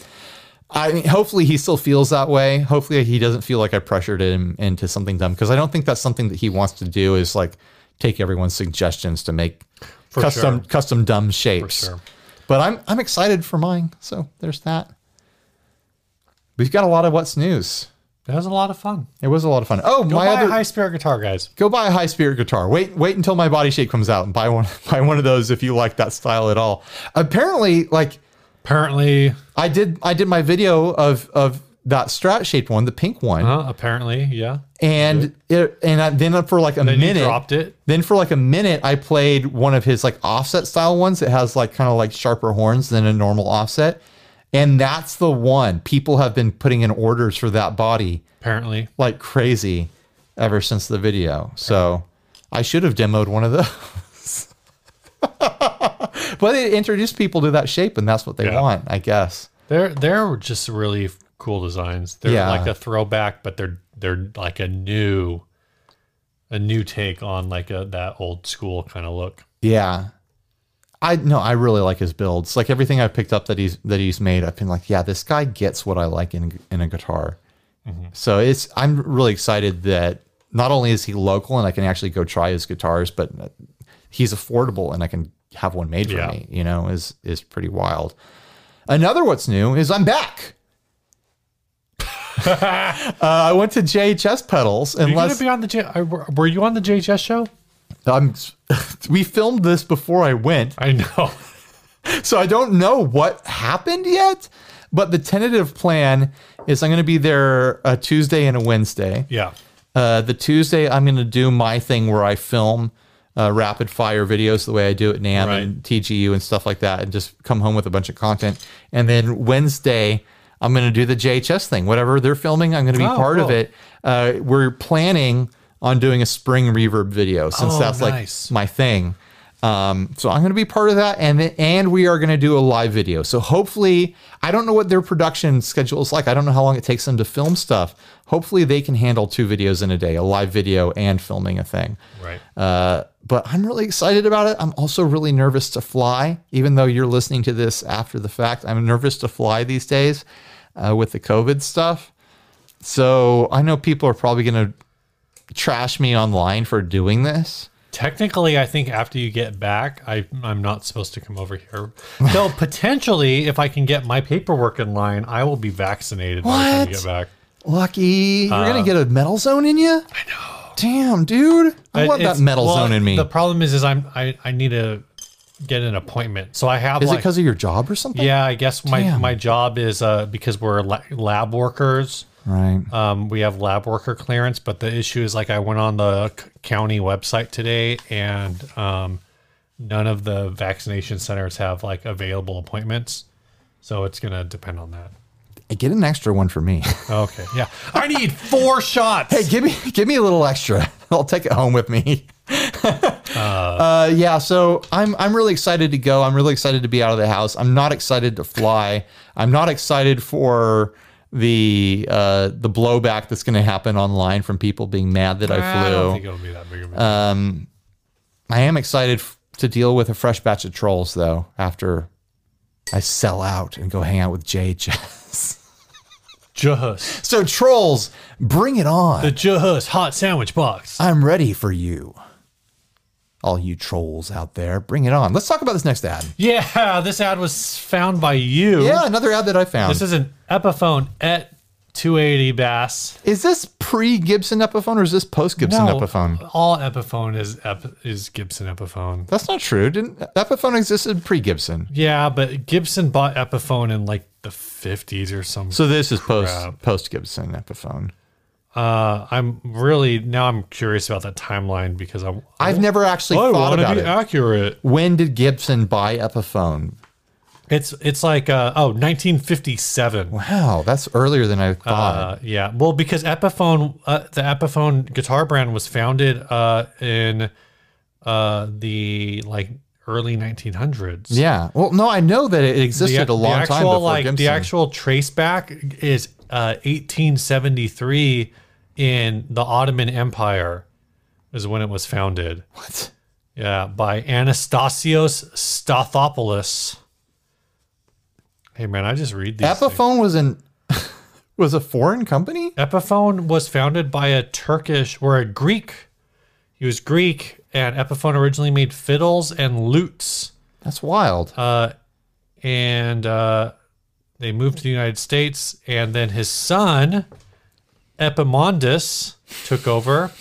I mean, hopefully he still feels that way. Hopefully he doesn't feel like I pressured him into something dumb because I don't think that's something that he wants to do is like take everyone's suggestions to make custom sure. custom dumb shapes. sure. But I'm I'm excited for mine. So there's that. We've got a lot of what's news. That was a lot of fun. It was a lot of fun. Oh, Go my buy other a high spirit guitar, guys. go buy a high spirit guitar. Wait, wait until my body shape comes out and buy one [LAUGHS] buy one of those if you like that style at all. Apparently, like Apparently, I did I did my video of of that strat shaped one, the pink one. uh, apparently, yeah. and it, and I, then for like a Then minute dropped it. then for like a minute i played one of his like offset style ones. That has like kind of like sharper horns than a normal offset. And that's the one people have been putting in orders for that body Apparently, like crazy ever since the video. So i should have demoed one of those [LAUGHS] but it introduced people to that shape and that's what they Yeah. want i guess they're they're just really cool designs. They're Yeah. like a throwback, but they're they're like a new a new take on like a that old school kind of look. Yeah. I no, I really like his builds. Like everything I've picked up that he's that he's made, I've been like, yeah, this guy gets what I like in in a guitar. Mm-hmm. So it's I'm really excited that not only is he local and I can actually go try his guitars, but he's affordable and I can have one made for Yeah. me. You know, is is pretty wild. Another what's new is I'm back. [LAUGHS] uh, I went to JHS pedals and Are you gonna be on the J? were- Were you on the JHS show? I'm [LAUGHS] we filmed this before I went. I know. [LAUGHS] So I don't know what happened yet, but the tentative plan is I'm going to be there a Tuesday and a Wednesday. Yeah. Uh, the Tuesday, I'm going to do my thing where I film uh, rapid fire videos the way I do at NAMM and TGU and stuff like that, and just come home with a bunch of content. And then Wednesday, I'm going to do the JHS thing. Whatever they're filming, I'm going to be Oh, part of it. Uh, we're planning on doing a spring reverb video since Oh, that's nice. like my thing. Um, so I'm going to be part of that, and then, and we are going to do a live video. So hopefully, I don't know what their production schedule is like. I don't know how long it takes them to film stuff. Hopefully, they can handle two videos in a day, a live video and filming a thing. Right. Uh, but I'm really excited about it. I'm also really nervous to fly, even though you're listening to this after the fact. I'm nervous to fly these days uh, with the COVID stuff. So I know people are probably going to trash me online for doing this. Technically, I think after you get back, I I'm not supposed to come over here. Though [LAUGHS] potentially, if I can get my paperwork in line, I will be vaccinated by the time you get back. Lucky, you're gonna get a metal zone in you. I know. Damn, dude, I want that It's- metal well, zone in me. The problem is, is I'm I, I need to get an appointment. So I have Is it like because of your job or something? yeah, I guess my Damn. my job is uh because we're la- lab workers. Right. Um, we have lab worker clearance, but the issue is like I went on the c- county website today, and um, none of the vaccination centers have like available appointments. So it's gonna depend on that. Get an extra one for me. [LAUGHS] Okay, yeah, I need four shots. hey, give me give me a little extra. [LAUGHS] I'll take it home with me. [LAUGHS] uh, yeah, so I'm I'm really excited to go. I'm really excited to be out of the house. I'm not excited to fly. I'm not excited for the uh, the blowback that's going to happen online from people being mad that I flew. I don't think it'll be that big of a Um, I am excited to deal with a fresh batch of trolls though. After I sell out and go hang out with JHS. Just so trolls, bring it on. the Just hot sandwich box. I'm ready for you. All you trolls out there, bring it on. Let's talk about this next ad. Yeah, this ad was found by you. Yeah, another ad that I found. This is an Epiphone ET 280 bass. Is this pre Gibson Epiphone or is this post Gibson Epiphone? all Epiphone is Ep- is Gibson Epiphone. That's not true. Didn't Epiphone existed pre Gibson? Yeah, but Gibson bought Epiphone in like the 50s or something. So this is post Crap. post Gibson Epiphone. Uh, I'm really now I'm curious about that timeline because I'm I've never actually I thought want to about be it. accurate. When did Gibson buy Epiphone? It's it's like uh, oh 1957. Wow, that's earlier than I thought. Uh, yeah, well, because Epiphone, uh, the Epiphone guitar brand was founded uh, in uh, the like early 1900s. yeah. Well, no, I know that it the, existed a long actual time before like Gibson. the actual trace back is uh, 1873 in the Ottoman Empire is when it was founded. what? Yeah, by Anastasios Stathopoulos. Hey man, I just read these. things. Epiphone was an [LAUGHS] was a foreign company. Epiphone was founded by a Turkish or a Greek. He was Greek, and Epiphone originally made fiddles and lutes. That's wild. Uh, and uh, they moved to the United States, and then his son, Epimondus took over.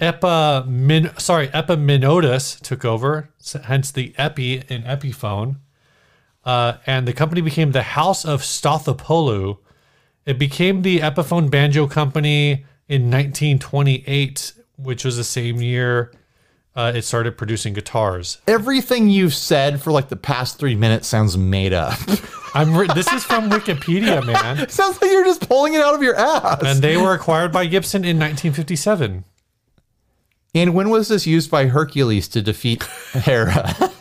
Epimin, sorry, Epaminondas took over, hence the Epi in Epiphone. Uh, and the company became the House of Stathopoulou. It became the Epiphone Banjo Company in 1928, which was the same year uh, it started producing guitars. Everything you've said for like the past three minutes sounds made up. [LAUGHS] I'm re- this is from Wikipedia, man. [LAUGHS] sounds like you're just pulling it out of your ass. And they were acquired by Gibson in 1957. And when was this used by Hercules to defeat Hera? [LAUGHS]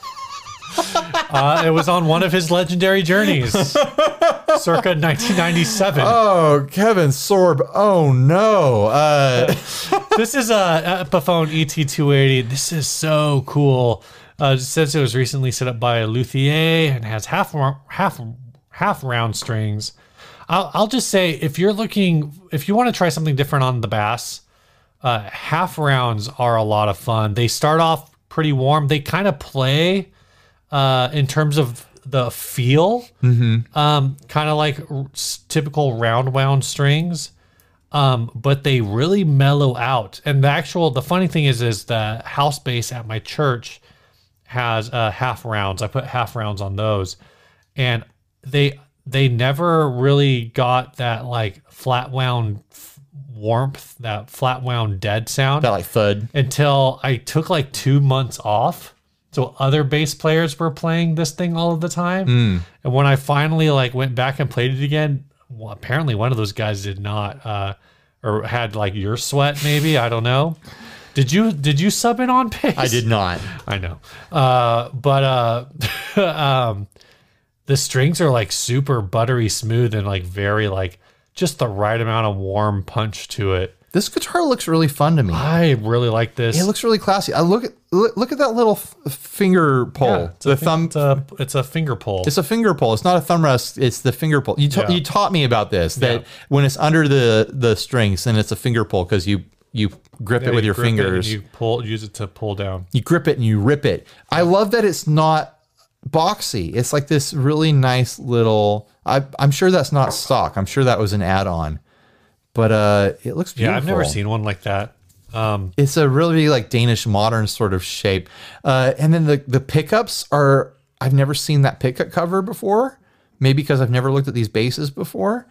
Uh, it was on one of his legendary journeys, [LAUGHS] circa 1997. oh, Kevin Sorbo. Oh no. Uh, [LAUGHS] This is a Epiphone ET280. This is so cool. Uh, it says it was recently set up by a luthier and has half half half round strings. I'll, I'll just say if you're looking if you want to try something different on the bass, uh, half rounds are a lot of fun. They start off pretty warm. They kind of play uh, in terms of the feel, um, kind of like r- typical round wound strings um, but they really mellow out. And the actual, the funny thing is, is the house bass at my church has uh, half rounds. I put half rounds on those, and they they never really got that like flat wound f- warmth, that flat wound dead sound that like thud. until I took like two months off. So other bass players were playing this thing all of the time. And when I finally like went back and played it again, well, apparently one of those guys did not, uh, or had like your sweat maybe. I don't know. Did you did you sub in on bass? I did not. I know. Uh, but uh, [LAUGHS] um, the strings are like super buttery smooth and like very like just the right amount of warm punch to it. This guitar looks really fun to me. I really like this. It looks really classy. I look at look, at that little f- finger pull. Yeah, it's the a thumb. It's a it's a finger pull. It's a finger pull. It's not a thumb rest. It's the finger pull. You ta- Yeah. you taught me about this. That Yeah. when it's under the the strings, then it's a finger pull because you you grip it with you your and fingers. you pull use it to pull down. you grip it and you rip it. I love that it's not boxy. It's like this really nice little. I, I'm sure that's not stock. I'm sure that was an add-on, but uh, it looks beautiful. Yeah, I've never seen one like that. Um, It's a really like Danish modern sort of shape, uh, and then the the pickups are. I've never seen that pickup cover before. Maybe because I've never looked at these bases before.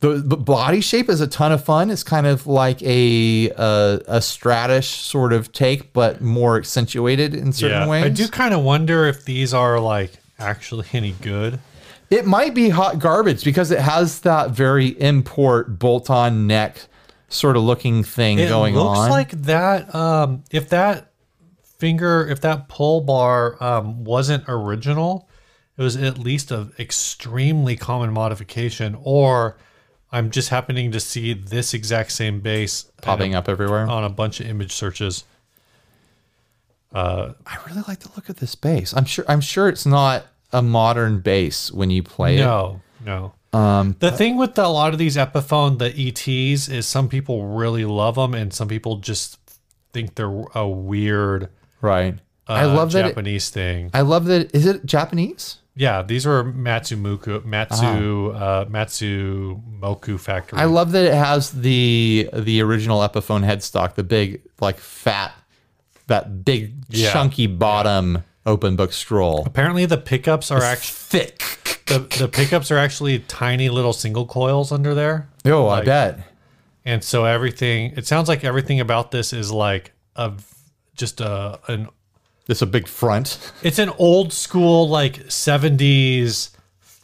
The, the body shape is a ton of fun. It's kind of like a a, a stratish sort of take, but more accentuated in certain yeah, ways. I do kind of wonder if these are like actually any good. It might be hot garbage because it has that very import bolt-on neck sort of looking thing It going looks on. Looks like that. Um, if that finger, if that pull bar um, wasn't original, it was at least an extremely common modification, or I'm just happening to see this exact same base Popping up everywhere. on a bunch of image searches. I really like the look of this base. I'm sure. I'm sure it's not a modern bass when you play it. No, no. Um, the thing with the, a lot of these Epiphone, the ETs, is some people really love them, and some people just think they're a weird. Right. Uh, I love that. It, Japanese thing. I love that. Is it Japanese? Yeah, these are Matsumuku, Matsu, uh, Matsumoku factory. I love that it has the the original Epiphone headstock, the big like fat, that big Yeah. chunky bottom open book scroll. Apparently, the pickups are actually Thick. the, the pickups are actually tiny little single coils under there, Oh, I bet. and so everything. It sounds like everything about this is like a just a an It's a big front. It's an old school like 70s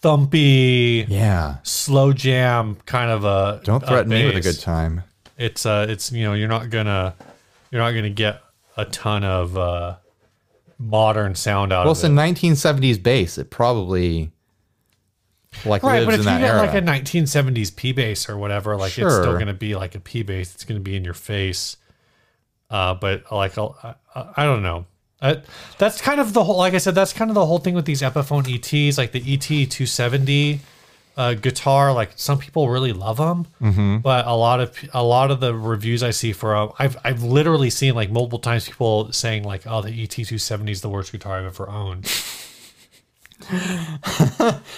thumpy Yeah. slow jam kind of a Don't threaten me with a good time. It's uh it's you know you're not gonna you're not gonna get a ton of uh modern sound out Well, of it's it. a 1970s bass. It probably like Right, lives but if in you that get era. like a 1970s P bass or whatever, like it's still gonna be like a P bass. It's gonna be in your face. Uh, but like I, I, I don't know. I, that's kind of the whole. Like I said, that's kind of the whole thing with these Epiphone ETs, like the ET 270 uh, guitar. Like some people really love them, Mm-hmm. but a lot of a lot of the reviews I see for um, I've I've literally seen like multiple times people saying like, "Oh, the ET 270 is the worst guitar I've ever owned." [LAUGHS]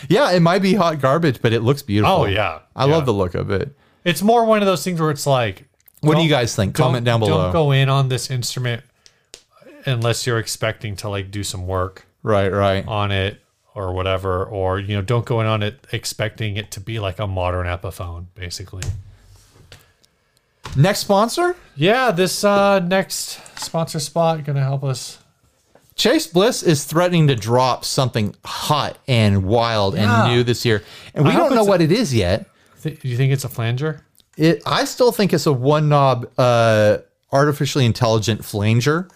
yeah, it might be hot garbage, but it looks beautiful. Oh yeah, I Yeah. love the look of it. It's more one of those things where it's like, What do you guys think? Comment down below. Don't go in on this instrument unless you're expecting to like do some work Right, right. on it or whatever, or you know, don't go in on it expecting it to be like a modern Epiphone, basically. Next sponsor, Yeah, this uh next sponsor spot gonna help us. Chase Bliss is threatening to drop something hot and wild Yeah. and new this year, and we I don't know what it is yet. Th- you think it's a flanger? It, I still think it's a one knob, uh, artificially intelligent flanger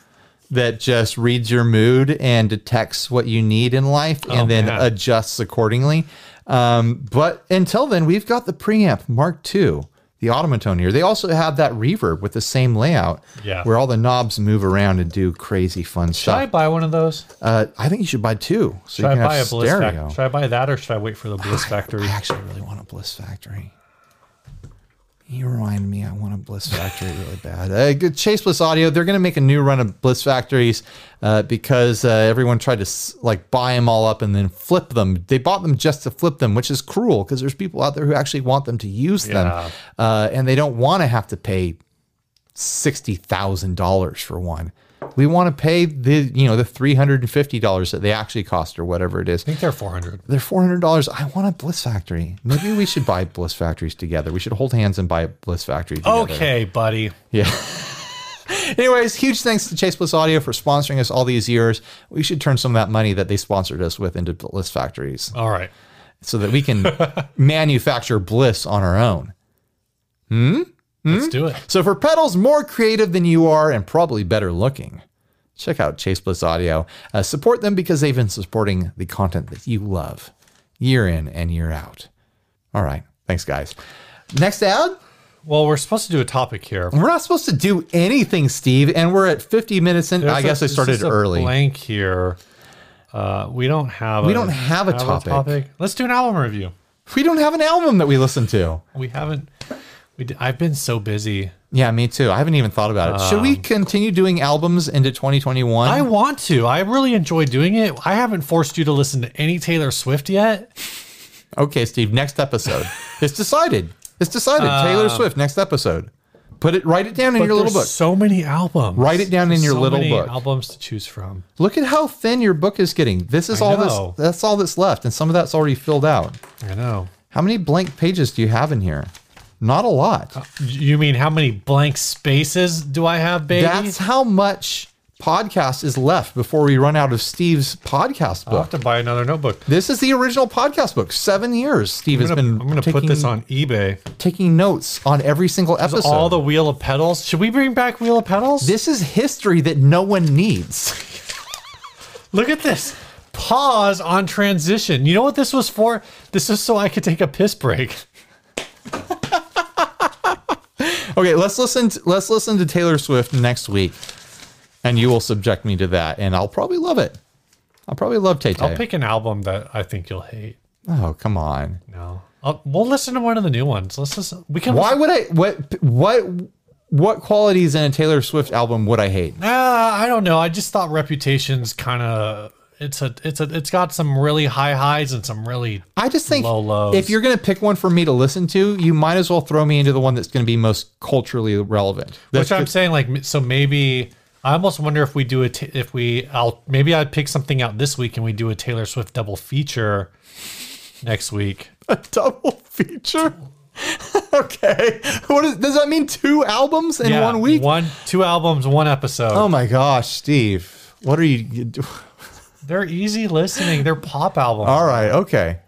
that just reads your mood and detects what you need in life Oh, and then man. adjusts accordingly. Um, but until then, we've got the preamp Mark II, the Automatone here. They also have that reverb with the same layout, Yeah. where all the knobs move around and do crazy fun stuff. Should I buy one of those? Uh, I think you should buy two, so Should I you can buy a Bliss stereo. Factory? Should I buy that or should I wait for the Bliss [SIGHS] Factory? I actually really want a Bliss Factory. You remind me, I want a Bliss Factory really bad. Uh, Chase Bliss Audio, they're going to make a new run of Bliss Factories uh, because uh, everyone tried to like buy them all up and then flip them. They bought them just to flip them, which is cruel because there's people out there who actually want them to use Yeah. them, uh, and they don't want to have to pay sixty thousand dollars for one. We want to pay the you know the three hundred and fifty dollars that they actually cost or whatever it is. I think they're 400. They're four hundred dollars. I want a Bliss Factory. Maybe we should buy Bliss Factories together. We should hold hands and buy a Bliss Factory together. Okay, buddy. Yeah. [LAUGHS] Anyways, huge thanks to Chase Bliss Audio for sponsoring us all these years. We should turn some of that money that they sponsored us with into Bliss Factories All right. so that we can [LAUGHS] manufacture Bliss on our own. Hmm? Let's do it. So for pedals more creative than you are and probably better looking, check out Chase Bliss Audio. Uh, support them because they've been supporting the content that you love year in and year out. All right. Thanks, guys. Next ad. Well, we're supposed to do a topic here. We're not supposed to do anything, Steve, and we're at 50 minutes in. I guess a- I started a early. Blank here. Uh, we don't have. We don't have a topic. Let's do an album review. We don't have an album that we listen to. We haven't. We. d- I've been so busy. Yeah, me too. I haven't even thought about it. Should we continue doing albums into 2021? Um, I want to. I really enjoy doing it. I haven't forced you to listen to any Taylor Swift yet. Okay, Steve, next episode. [LAUGHS] it's decided. It's decided. Taylor Swift, next episode. Put it, write it down in your little there's book. so many albums. Write it down in your so little many book. Albums to choose from. Look at how thin your book is getting. This is I all know. this. That's all that's left, and some of that's already filled out. I know. How many blank pages do you have in here? Not a lot. Uh, you mean how many blank spaces do I have, baby? That's how much podcast is left before we run out of Steve's podcast I'll book. have to buy another notebook. This is the original podcast book. Seven years. Steve has gonna, been. I'm gonna put this on eBay. taking notes on every single episode. All the wheel of pedals. Should we bring back wheel of pedals? this is history that no one needs. [LAUGHS] Look at this pause on transition. You know what this was for? This is so I could take a piss break. [LAUGHS] Okay, let's listen. To, let's listen to Taylor Swift next week, and you will subject me to that, and I'll probably love it. I'll probably love Tay I'll pick an album that I think you'll hate. Oh, come on. No, I'll, we'll listen to one of the new ones. Let's listen. We can. Why would I? What? What? What qualities in a Taylor Swift album would I hate? Uh, I don't know. I just thought Reputation's kind of. It's a. It's a. It's got some really high highs and some really. I just think Low lows. if you're going to pick one for me to listen to, you might as well throw me into the one that's going to be most culturally relevant. That's Which I'm good- saying, like, so maybe I almost wonder if we do it. If we, I'll maybe I'd pick something out this week and we do a Taylor Swift double feature next week. a double feature. [LAUGHS] okay, what is, does that mean? Two albums in Yeah, one week? one, two albums, one episode. Oh my gosh, Steve, what are you? They're easy listening. They're pop albums. All right, okay.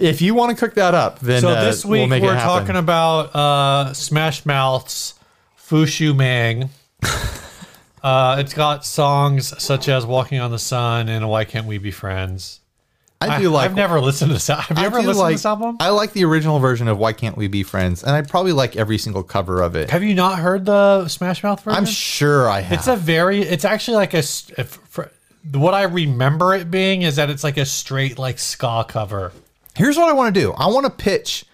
If you want to cook that up, then So uh, this we'll week make it we're talking about uh, Smash Mouth's Fush Yu Mang. [LAUGHS] uh, it's got songs such as "Walking on the Sun" and "Why Can't We Be Friends." I do like. I've never listened to this. Have you I ever listened like, to this album? I like the original version of "Why Can't We Be Friends," and I probably like every single cover of it. Have you not heard the Smash Mouth version? I'm sure I have. It's a very. It's actually like a. for- what I remember it being is that it's like a straight like ska cover. Here's what I want to do. I want to pitch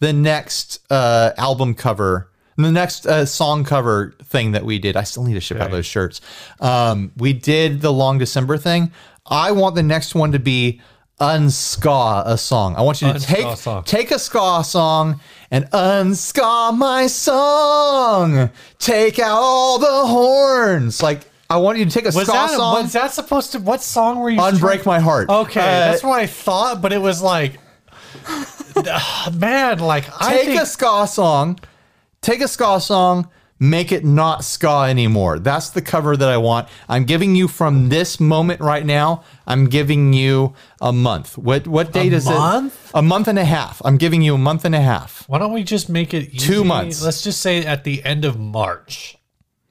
the next uh, album cover, the next uh, song cover thing that we did. I still need to ship out those shirts. Um, we did the Long December thing. I want the next one to be unska a song. I want you to Unska take a song. take a ska song and unska my song. Take out all the horns. Like I want you to take a Was ska that song. was that supposed to? What song were you? Unbreak my heart. Okay, Uh, that's what I thought, but it was like, [SIGHS] man, like I take a ska song, take a ska song, make it not ska anymore. That's the cover that I want. I'm giving you from this moment right now. I'm giving you a month. What what date is month? it? A month and a half. I'm giving you a month and a half. why don't we just make it easy? Two months. Let's just say at the end of March.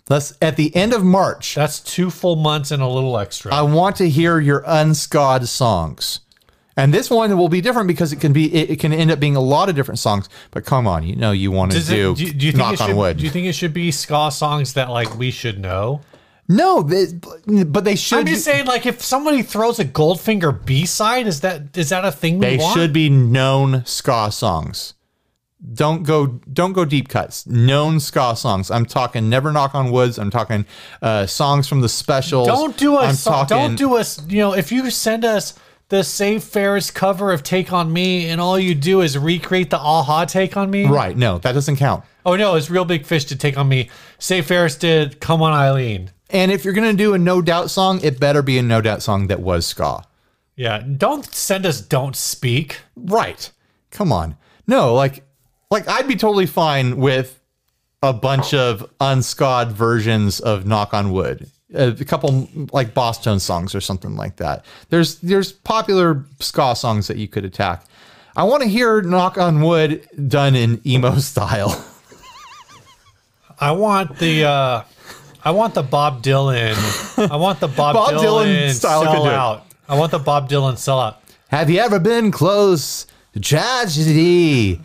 Let's at the end of March. That's two full months and a little extra. I want to hear your unscawed songs. And this one will be different because it can be it, it can end up being a lot of different songs. But come on, you know you want to do, do, do you think knock it on should, wood. Do you think it should be ska songs that like we should know? no, they, but they should. I'm just saying, like, if somebody throws a Goldfinger B side, is that is that a thing we They want? should be known ska songs. Don't go don't go deep cuts. Known ska songs. I'm talking Never Knock on Woods. I'm talking uh, songs from the specials. Don't do I'm song, talking don't do us. You know, if you send us the Save Ferris cover of Take on Me, and all you do is recreate the a-ha Take on Me. right. No, that doesn't count. Oh no, it's Real Big Fish to Take on Me. Save Ferris did Come on Eileen. And if you're gonna do a No Doubt song, it better be a No Doubt song that was ska. Yeah, don't send us Don't Speak. Right. Come on. No, like like I'd be totally fine with a bunch of unscawed versions of Knock on Wood. A couple like Boss Tone songs or something like that. There's there's popular ska songs that you could attack. I want to hear Knock on Wood done in emo [LAUGHS] style. I want the uh I want the Bob Dylan. I want the Bob, [LAUGHS] Bob Dylan, Dylan style sell out. I want the Bob Dylan sell out. Have you ever been close to tragedy?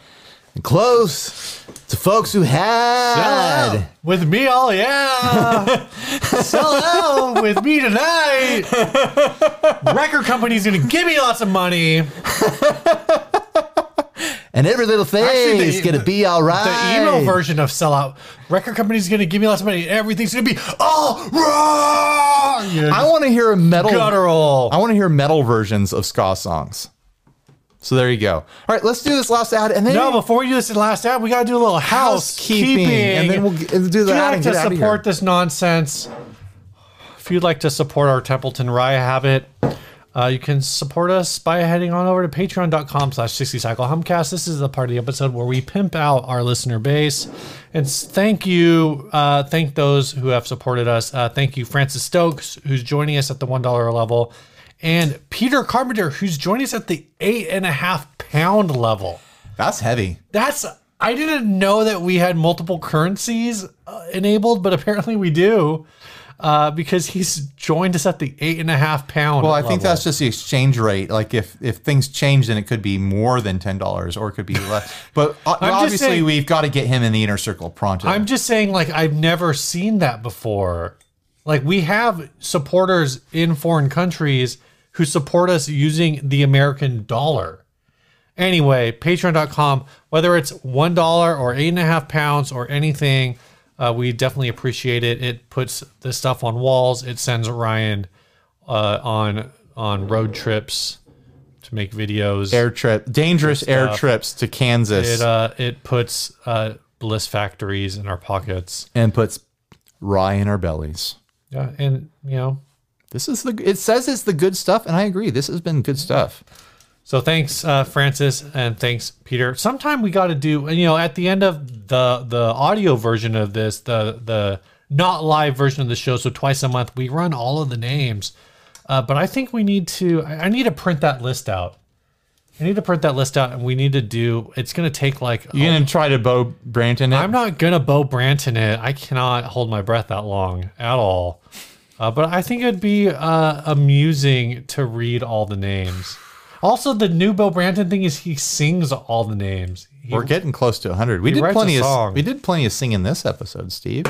Close to folks who Sell had. out with me, all yeah. [LAUGHS] Sell out with me tonight. Record company's gonna give me lots of money. And every little thing is gonna be all right. The emo version of sell out. Record company's gonna give me lots of money. Everything's gonna be all right. You know, I want to hear a metal. guttural. I want to hear metal versions of ska songs. So there you go. All right, let's do this last ad, and then No, before we do this last ad, we gotta do a little housekeeping, Housekeeping, and then we'll do the If you'd ad like to get outta here. support this nonsense, if you'd like to support our Templeton Rye habit, uh, you can support us by heading on over to patreon.com slash 60 cycle humcast. This is the part of the episode where we pimp out our listener base. And thank you. Uh, thank those who have supported us. Uh, thank you, Francis Stokes, who's joining us at the $1 level, and Peter Carpenter, who's joining us at the eight and a half pound level. that's heavy. That's I didn't know that we had multiple currencies uh, enabled, but apparently we do. uh, because he's joined us at the eight and a half pound. Well, I think that's just the exchange rate. Like if if things change, then it could be more than ten dollars, or it could be less. [LAUGHS] But uh, obviously, saying- we've got to get him in the inner circle pronto. I'm just saying, like, I've never seen that before. Like, we have supporters in foreign countries who support us using the American dollar. Anyway, patreon.com, whether it's $1 or eight and a half pounds or anything, uh, we definitely appreciate it. It puts the stuff on walls, it sends Ryan uh, on on road trips to make videos. air trip, dangerous air trips to Kansas, it uh, it puts uh, bliss factories in our pockets. and puts rye in our bellies. Yeah, and you know, This is the. It says it's the good stuff, and I agree. This has been good stuff. so thanks, uh, Francis, and thanks, Peter. Sometime we got to do, you know, at the end of the the audio version of this, the the not live version of the show. So twice a month, we run all of the names. Uh, but I think we need to. I I need to print that list out. I need to print that list out, and we need to do. It's going to take like. You gonna try to Bo Branton it? I'm not gonna Bo Branton it. I cannot hold my breath that long at all. Uh, but I think it'd be uh, amusing to read all the names. Also, the new Bill Branton thing is he sings all the names. He- We're getting close to 100. We did plenty of we did plenty of singing this episode, Steve.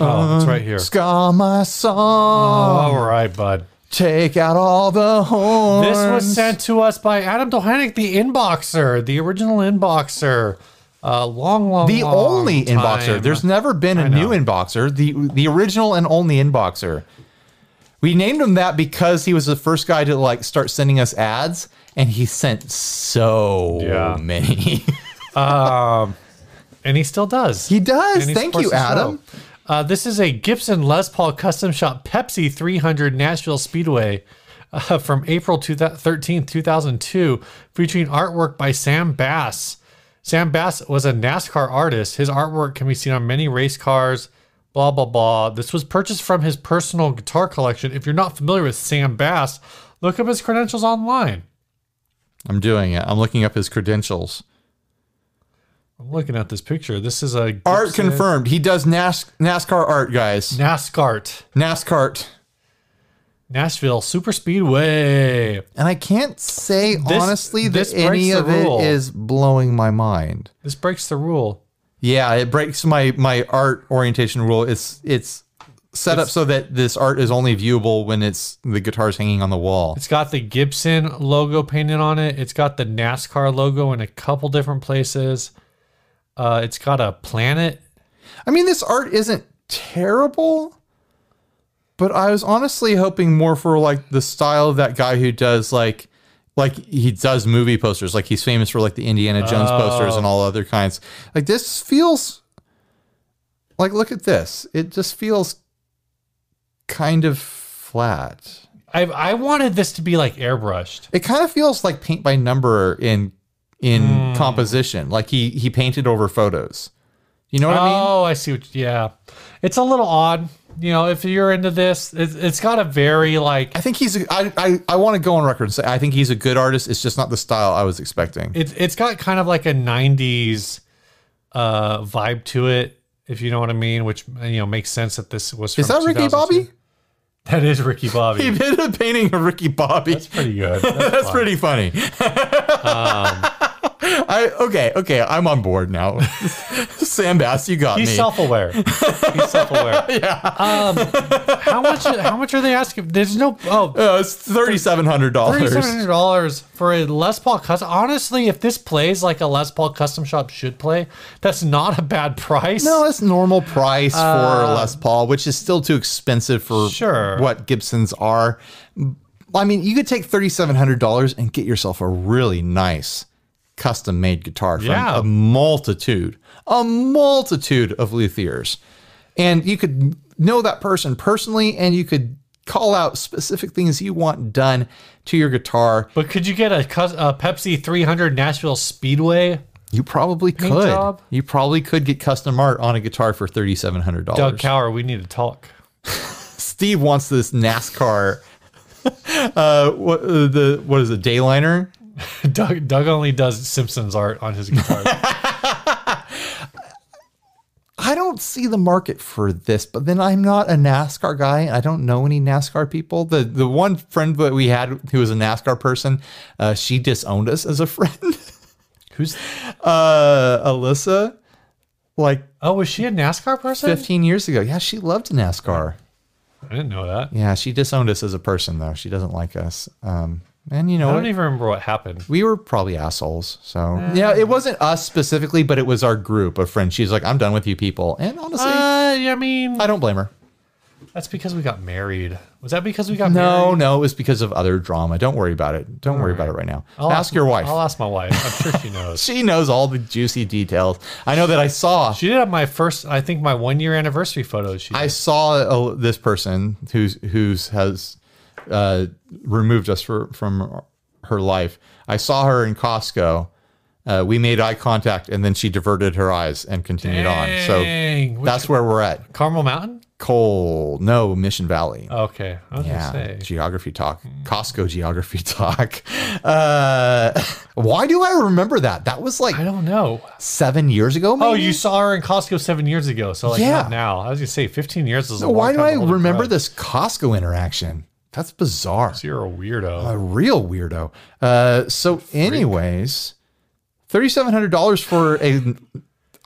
oh, it's right here. Ska my song. All right, bud. Take out all the horns. This was sent to us by Adam Dohanik, the inboxer, the original inboxer. Uh, long, long, the long only time. inboxer. There's never been a new inboxer. The the original and only inboxer. We named him that because he was the first guy to like start sending us ads, and he sent so Yeah. many. [LAUGHS] and he still does. he does. Thank you. Adam. Uh, this is a Gibson Les Paul Custom Shop Pepsi 300 Nashville Speedway uh, from April 13th, 2002, featuring artwork by Sam Bass. Sam Bass was a NASCAR artist. His artwork can be seen on many race cars, blah, blah, blah. This was purchased from his personal guitar collection. If you're not familiar with Sam Bass, look up his credentials online. I'm doing it. I'm looking up his credentials. I'm looking at this picture. This is a Art Gibson confirmed. He does NAS- NASCAR art, guys. NASCAR NASCAR. Nashville Super Speedway. And I can't say This- honestly this that any of rule. is blowing my mind. This breaks the rule. Yeah, it breaks my my art orientation rule. It's it's set up so that this art is only viewable when it's the guitar's hanging on the wall. It's got the Gibson logo painted on it. It's got the NASCAR logo in a couple different places. Uh, it's got a planet. I mean, this art isn't terrible, but I was honestly hoping more for like the style of that guy who does like like he does movie posters. Like he's famous for like the Indiana Jones posters and oh. all other kinds. Like this feels like look at this. It just feels kind of flat. I I wanted this to be like airbrushed. It kind of feels like paint by number in in hmm. composition. Like he he painted over photos. You know what I mean? Oh, I see. What, yeah, it's a little odd. You know, if you're into this, it's, it's got a very like I think he's. A, I I I want to go on record and say I think he's a good artist. It's just not the style I was expecting. it's it's got kind of like a '90s uh, vibe to it, if you know what I mean. Which you know makes sense that this was. Is that Ricky Bobby? That is Ricky Bobby. [LAUGHS] He did a painting of Ricky Bobby. That's pretty good. [LAUGHS] That's fine. pretty funny. [LAUGHS] I okay, okay, I'm on board now. Sam Bass, you got He's me. self-aware. He's [LAUGHS] self-aware. yeah. Um, how much? How much are they asking? There's no. Oh, uh, it's thirty seven hundred dollars. thirty-seven hundred dollars for a Les Paul custom. Honestly, if this plays like a Les Paul custom shop should play, that's not a bad price. No, that's normal price for Les Paul, which is still too expensive for Sure. what Gibsons are. I mean, you could take thirty seven hundred dollars and get yourself a really nice custom made guitar from Yeah. a multitude, a multitude of luthiers, and you could know that person personally, and you could call out specific things you want done to your guitar. But could you get a, a Pepsi 300 Nashville Speedway? You probably could. job? You probably could get custom art on a guitar for $3,700. Doug. Cower, we need to talk. [LAUGHS] Steve wants this NASCAR. [LAUGHS] uh, what uh, the what is it? Dayliner. [LAUGHS] Doug, Doug only does Simpsons art on his guitar. I don't. see the market for this, but then I'm not a NASCAR guy. I don't know any NASCAR people. The the one friend that we had who was a NASCAR person, uh, she disowned us as a [LAUGHS] friend. Who's? uh, Alyssa, like Oh, was she a NASCAR person? 15 years ago. Yeah, she loved NASCAR. I didn't know that. Yeah, she disowned us as a person though. She doesn't like us. Um, and you know, I don't even remember what happened. we were probably assholes. So yeah, it wasn't us specifically, but it was our group of friends. She's like, I'm done with you people. And honestly, Uh, I mean, I don't blame her. that's because we got married. Was that because we got No, married? no, no, it was because of other drama. Don't worry about it. Don't worry about it right now. I'll ask your wife. I'll ask my wife. I'm sure she knows. [LAUGHS] she knows all the juicy details. I know that I saw. She did have my first, I think, my one year anniversary photos. She I saw uh, this person who's who's has uh, removed us for, from her life. I saw her in Costco. Uh, we made eye contact, and then she diverted her eyes and continued on. So which- that's where we're at. Carmel Mountain. Cole, no, Mission Valley. Okay, I was Yeah, gonna say. geography talk, Costco geography [LAUGHS] talk. Uh, why do I remember that? That was like I don't know. seven years ago. Maybe? Oh, you saw her in Costco seven years ago. So like Yeah. now. I was gonna say fifteen years is a So why do I to hold a remember this Costco interaction? That's bizarre. You're a weirdo. A real weirdo. Uh, so, anyways, thirty seven hundred dollars for a.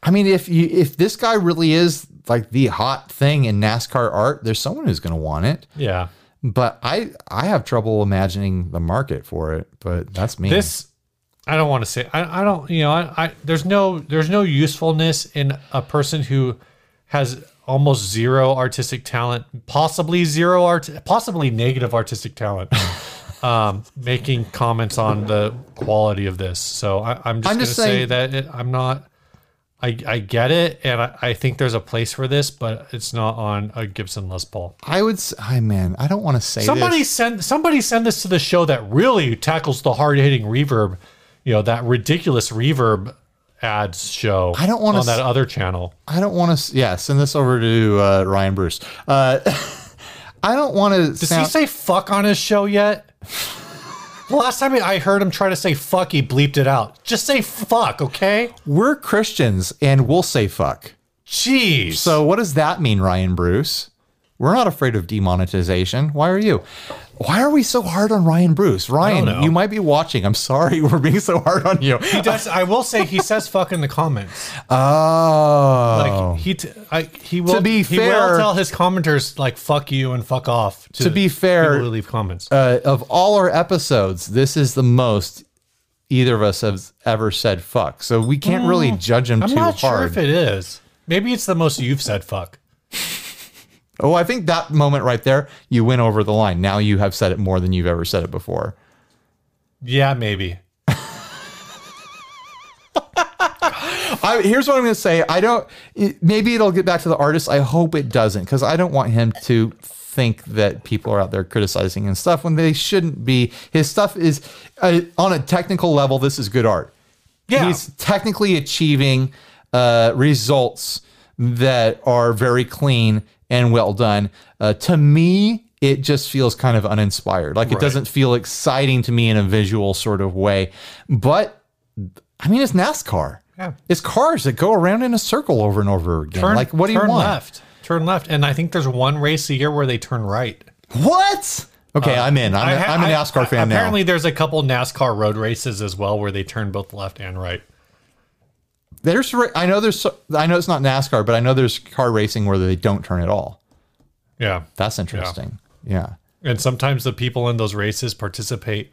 I mean, if you if this guy really is like the hot thing in NASCAR art, there's someone who's going to want it. yeah. But I I have trouble imagining the market for it. But that's me. This I don't want to say I, I don't you know I, I there's no there's no usefulness in a person who has almost zero artistic talent, possibly zero art possibly negative artistic talent. [LAUGHS] um, making comments on the quality of this. So I, I'm just I'm going to just say that it, I'm not. I, I get it, and I, I think there's a place for this, but it's not on a Gibson Les Paul. I would. I man, I don't want to say Somebody this. send somebody send this to the show that really tackles the hard hitting reverb, you know that ridiculous reverb ads show. I don't wanna on that other channel. I don't want to. Yeah, send this over to uh, Ryan Bruce. Uh, [LAUGHS] I don't want to. Does he say fuck on his show yet? [LAUGHS] Last time I heard him try to say fuck, he bleeped it out. Just say fuck, okay? We're Christians and we'll say fuck. Jeez. So what does that mean, Ryan Bruce? We're not afraid of demonetization. Why are you? Why are we so hard on Ryan Bruce? Ryan, you might be watching. I'm sorry [LAUGHS] we're being so hard on you. he does. I will say he says fuck in the comments. [LAUGHS] Oh. Like he, t- I, he will. be fair, he will tell his commenters like fuck you and fuck off. To, To be fair- people who leave comments. uh, of all our episodes, this is the most either of us have ever said fuck. So we can't really judge him Mm, I'm too not sure hard. if it is. Maybe it's the most you've said fuck. Oh, I think that moment right there, you went over the line. Now you have said it more than you've ever said it before. Yeah, maybe. [LAUGHS] I, here's what I'm going to say. I don't. Maybe it'll get back to the artist. I hope it doesn't, because I don't want him to think that people are out there criticizing and stuff when they shouldn't be. His stuff is uh, on a technical level. This is good art. Yeah. he's technically achieving uh, results that are very clean and well done. Uh, to me, it just feels kind of uninspired. Like it doesn't feel exciting to me in a visual sort of way. But I mean, it's NASCAR. Yeah. It's cars that go around in a circle over and over again. Turn, like, what do you want? turn left. Turn left. And I think there's one race a year where they turn right. What? Okay, I'm in. I'm, Uh, I a ha- am a I- NASCAR I- fan now. Apparently, there's a couple NASCAR road races as well where they turn both left and right. There's, I know there's, I know it's not NASCAR, but I know there's car racing where they don't turn at all. Yeah. That's interesting. Yeah. And sometimes the people in those races participate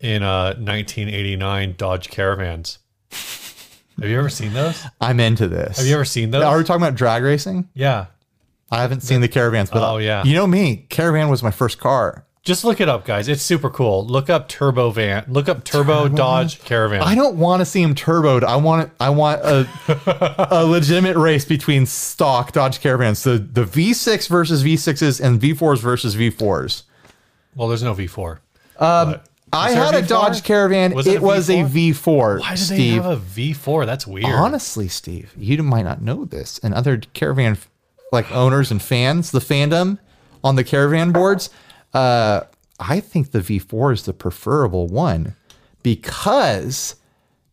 in uh, 1989 Dodge Caravans. Have you ever seen those? I'm into this. Have you ever seen those? Are we talking about drag racing? yeah. I haven't seen the caravans, but Oh, yeah. you know me, caravan was my first car. Just look it up, guys. It's super cool. Look up Turbo Van. Look up Turbo Dodge Caravan. I don't want to see him turboed. I want I want a a [LAUGHS] legitimate race between stock Dodge Caravans, the the V6 versus V6s and V4s versus V4s. well, there's no V4. Um, I had a a V4? Dodge Caravan. Was it it a was a V4. Why do they have a V4? That's weird. Honestly, Steve, you might not know this, and other caravan like owners and fans, the fandom on the caravan boards, uh, I think the V4 is the preferable one because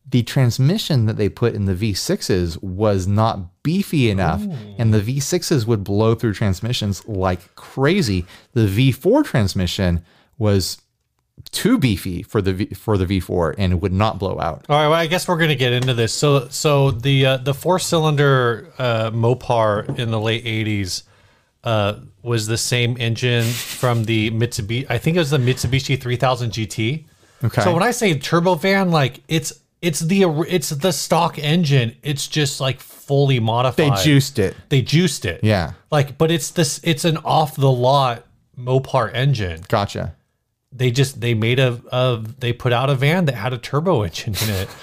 the transmission that they put in the V6s was not beefy enough, and the V6s would blow through transmissions like crazy. The V4 transmission was too beefy for the v, for the V4 and it would not blow out. All right, well, I guess we're gonna get into this. So, so the uh, the four cylinder uh, Mopar in the late '80s uh, was the same engine from the Mitsubishi. I think it was the Mitsubishi 3000 GT. Okay. So when I say Turbo Van, like it's it's the it's the stock engine. It's just like fully modified. They juiced it. They juiced it. Yeah. Like, but it's this. It's an off the lot Mopar engine. Gotcha. They just they made a, a they put out a van that had a turbo engine in it. [LAUGHS]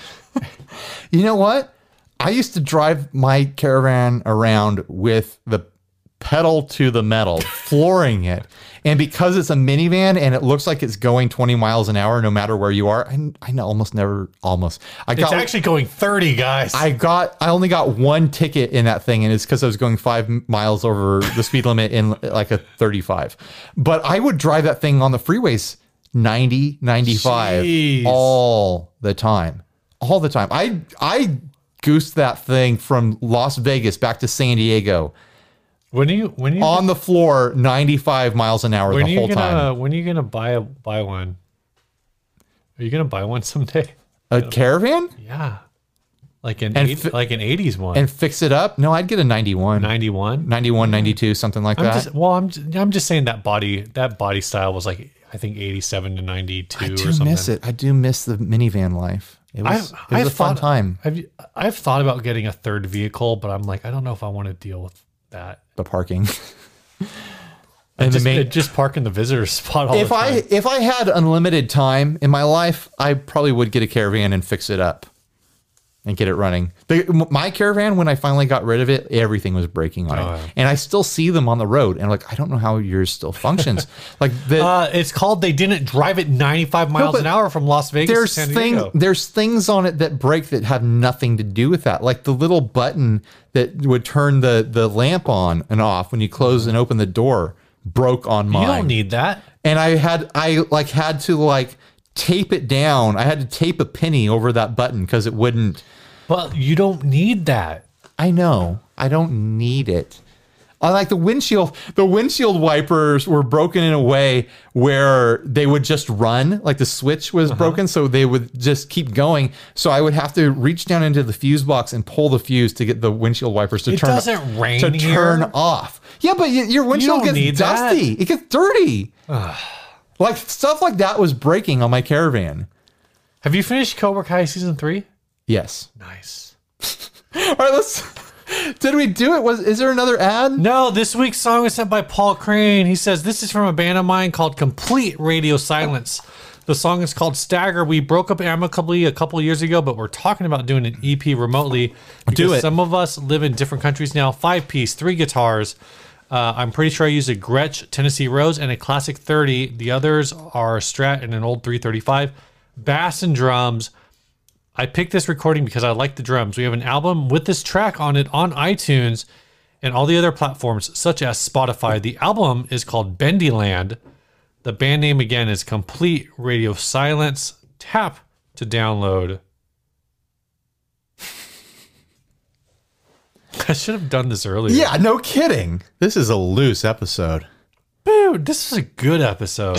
You know what? I used to drive my caravan around with the pedal to the metal, flooring it. And because it's a minivan and it looks like it's going 20 miles an hour no matter where you are, I, I almost never, almost. I It's got, actually going 30, guys. I got, I only got one ticket in that thing, and it's because I was going five miles over the speed limit in like a 35. But I would drive that thing on the freeways 90, 95 Jeez. all the time, all the time. I, I goosed that thing from Las Vegas back to San Diego when are you when are you on the floor 95 miles an hour when are the you whole gonna time. when are you gonna buy a buy one? Are you gonna buy one [LAUGHS] someday? A caravan Yeah, like an And eight, fi- like an 80s one. and fix it up? No, I'd get a 91, 91. 91, 92, something like I'm that. just well, I'm just, I'm just saying that body that body style was like I think 87 to 92 I or do something. miss it. I do miss the minivan life. It was, it was a fun time. I've thought about getting a third vehicle, but I'm like I don't know if I want to deal with that. The parking. [LAUGHS] and Just, the main, just park in the visitor [LAUGHS] spot all if the time. I if I had unlimited time in my life, I probably would get a caravan and fix it up and get it running. The, my caravan, when I finally got rid of it, everything was breaking on Oh, it, yeah. and I still see them on the road. And I'm like, I don't know how yours still functions. [LAUGHS] like the Uh, it's called they didn't drive it 95 miles but an hour from Las Vegas there's to San thing there's things on it that break that have nothing to do with that. Like the little button that would turn the the lamp on and off when you close and open the door broke on mine. you don't need that. and I had I like had to like tape it down. I had to tape a penny over that button because it wouldn't. But you don't need that. I know I don't need it. I like the windshield. The windshield wipers were broken in a way where they would just run, like the switch Uh-huh. was broken, so they would just keep going. So I would have to reach down into the fuse box and pull the fuse to get the windshield wipers to It turn doesn't rain to here. turn off. Yeah, but your windshield don't gets need that. dusty. It gets dirty. Like stuff like that was breaking on my caravan. Have you finished Cobra Kai season three? Yes. Nice. [LAUGHS] All right, let's. Did we do it? Was is there another ad? No, this week's song was sent by Paul Crane. He says this is from a band of mine called Complete Radio Silence. The song is called Stagger. We broke up amicably a couple years ago, but we're talking about doing an EP remotely. because it. Some of us live in different countries now. Five piece, three guitars. Uh, I'm pretty sure I use a Gretsch Tennessee Rose and a Classic 30. The others are Strat and an old 335. Bass and drums. I picked this recording because I like the drums. We have an album with this track on it on iTunes and all the other platforms such as Spotify. The album is called Bendyland. The band name again is Complete Radio Silence. Tap to download. [LAUGHS] I should have done this earlier. Yeah, no kidding. This is a loose episode. Dude, this was a good episode.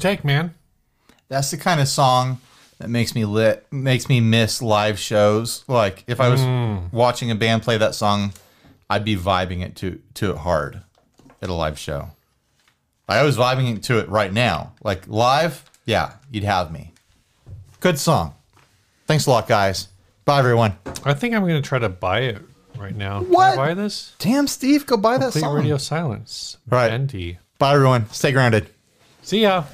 Take, man? That's the kind of song that makes me lit, makes me miss live shows. Like if I was mm. watching a band play that song, I'd be vibing it to to it hard at a live show. I was vibing to it right now. Like live, yeah, you'd have me. Good song. Thanks a lot, guys. Bye, everyone. I think I'm gonna try to buy it right now. What? Buy this? Damn, Steve, go buy that Complete song. Radio Silence. Right. Bendy. Bye, everyone. Stay grounded. See ya.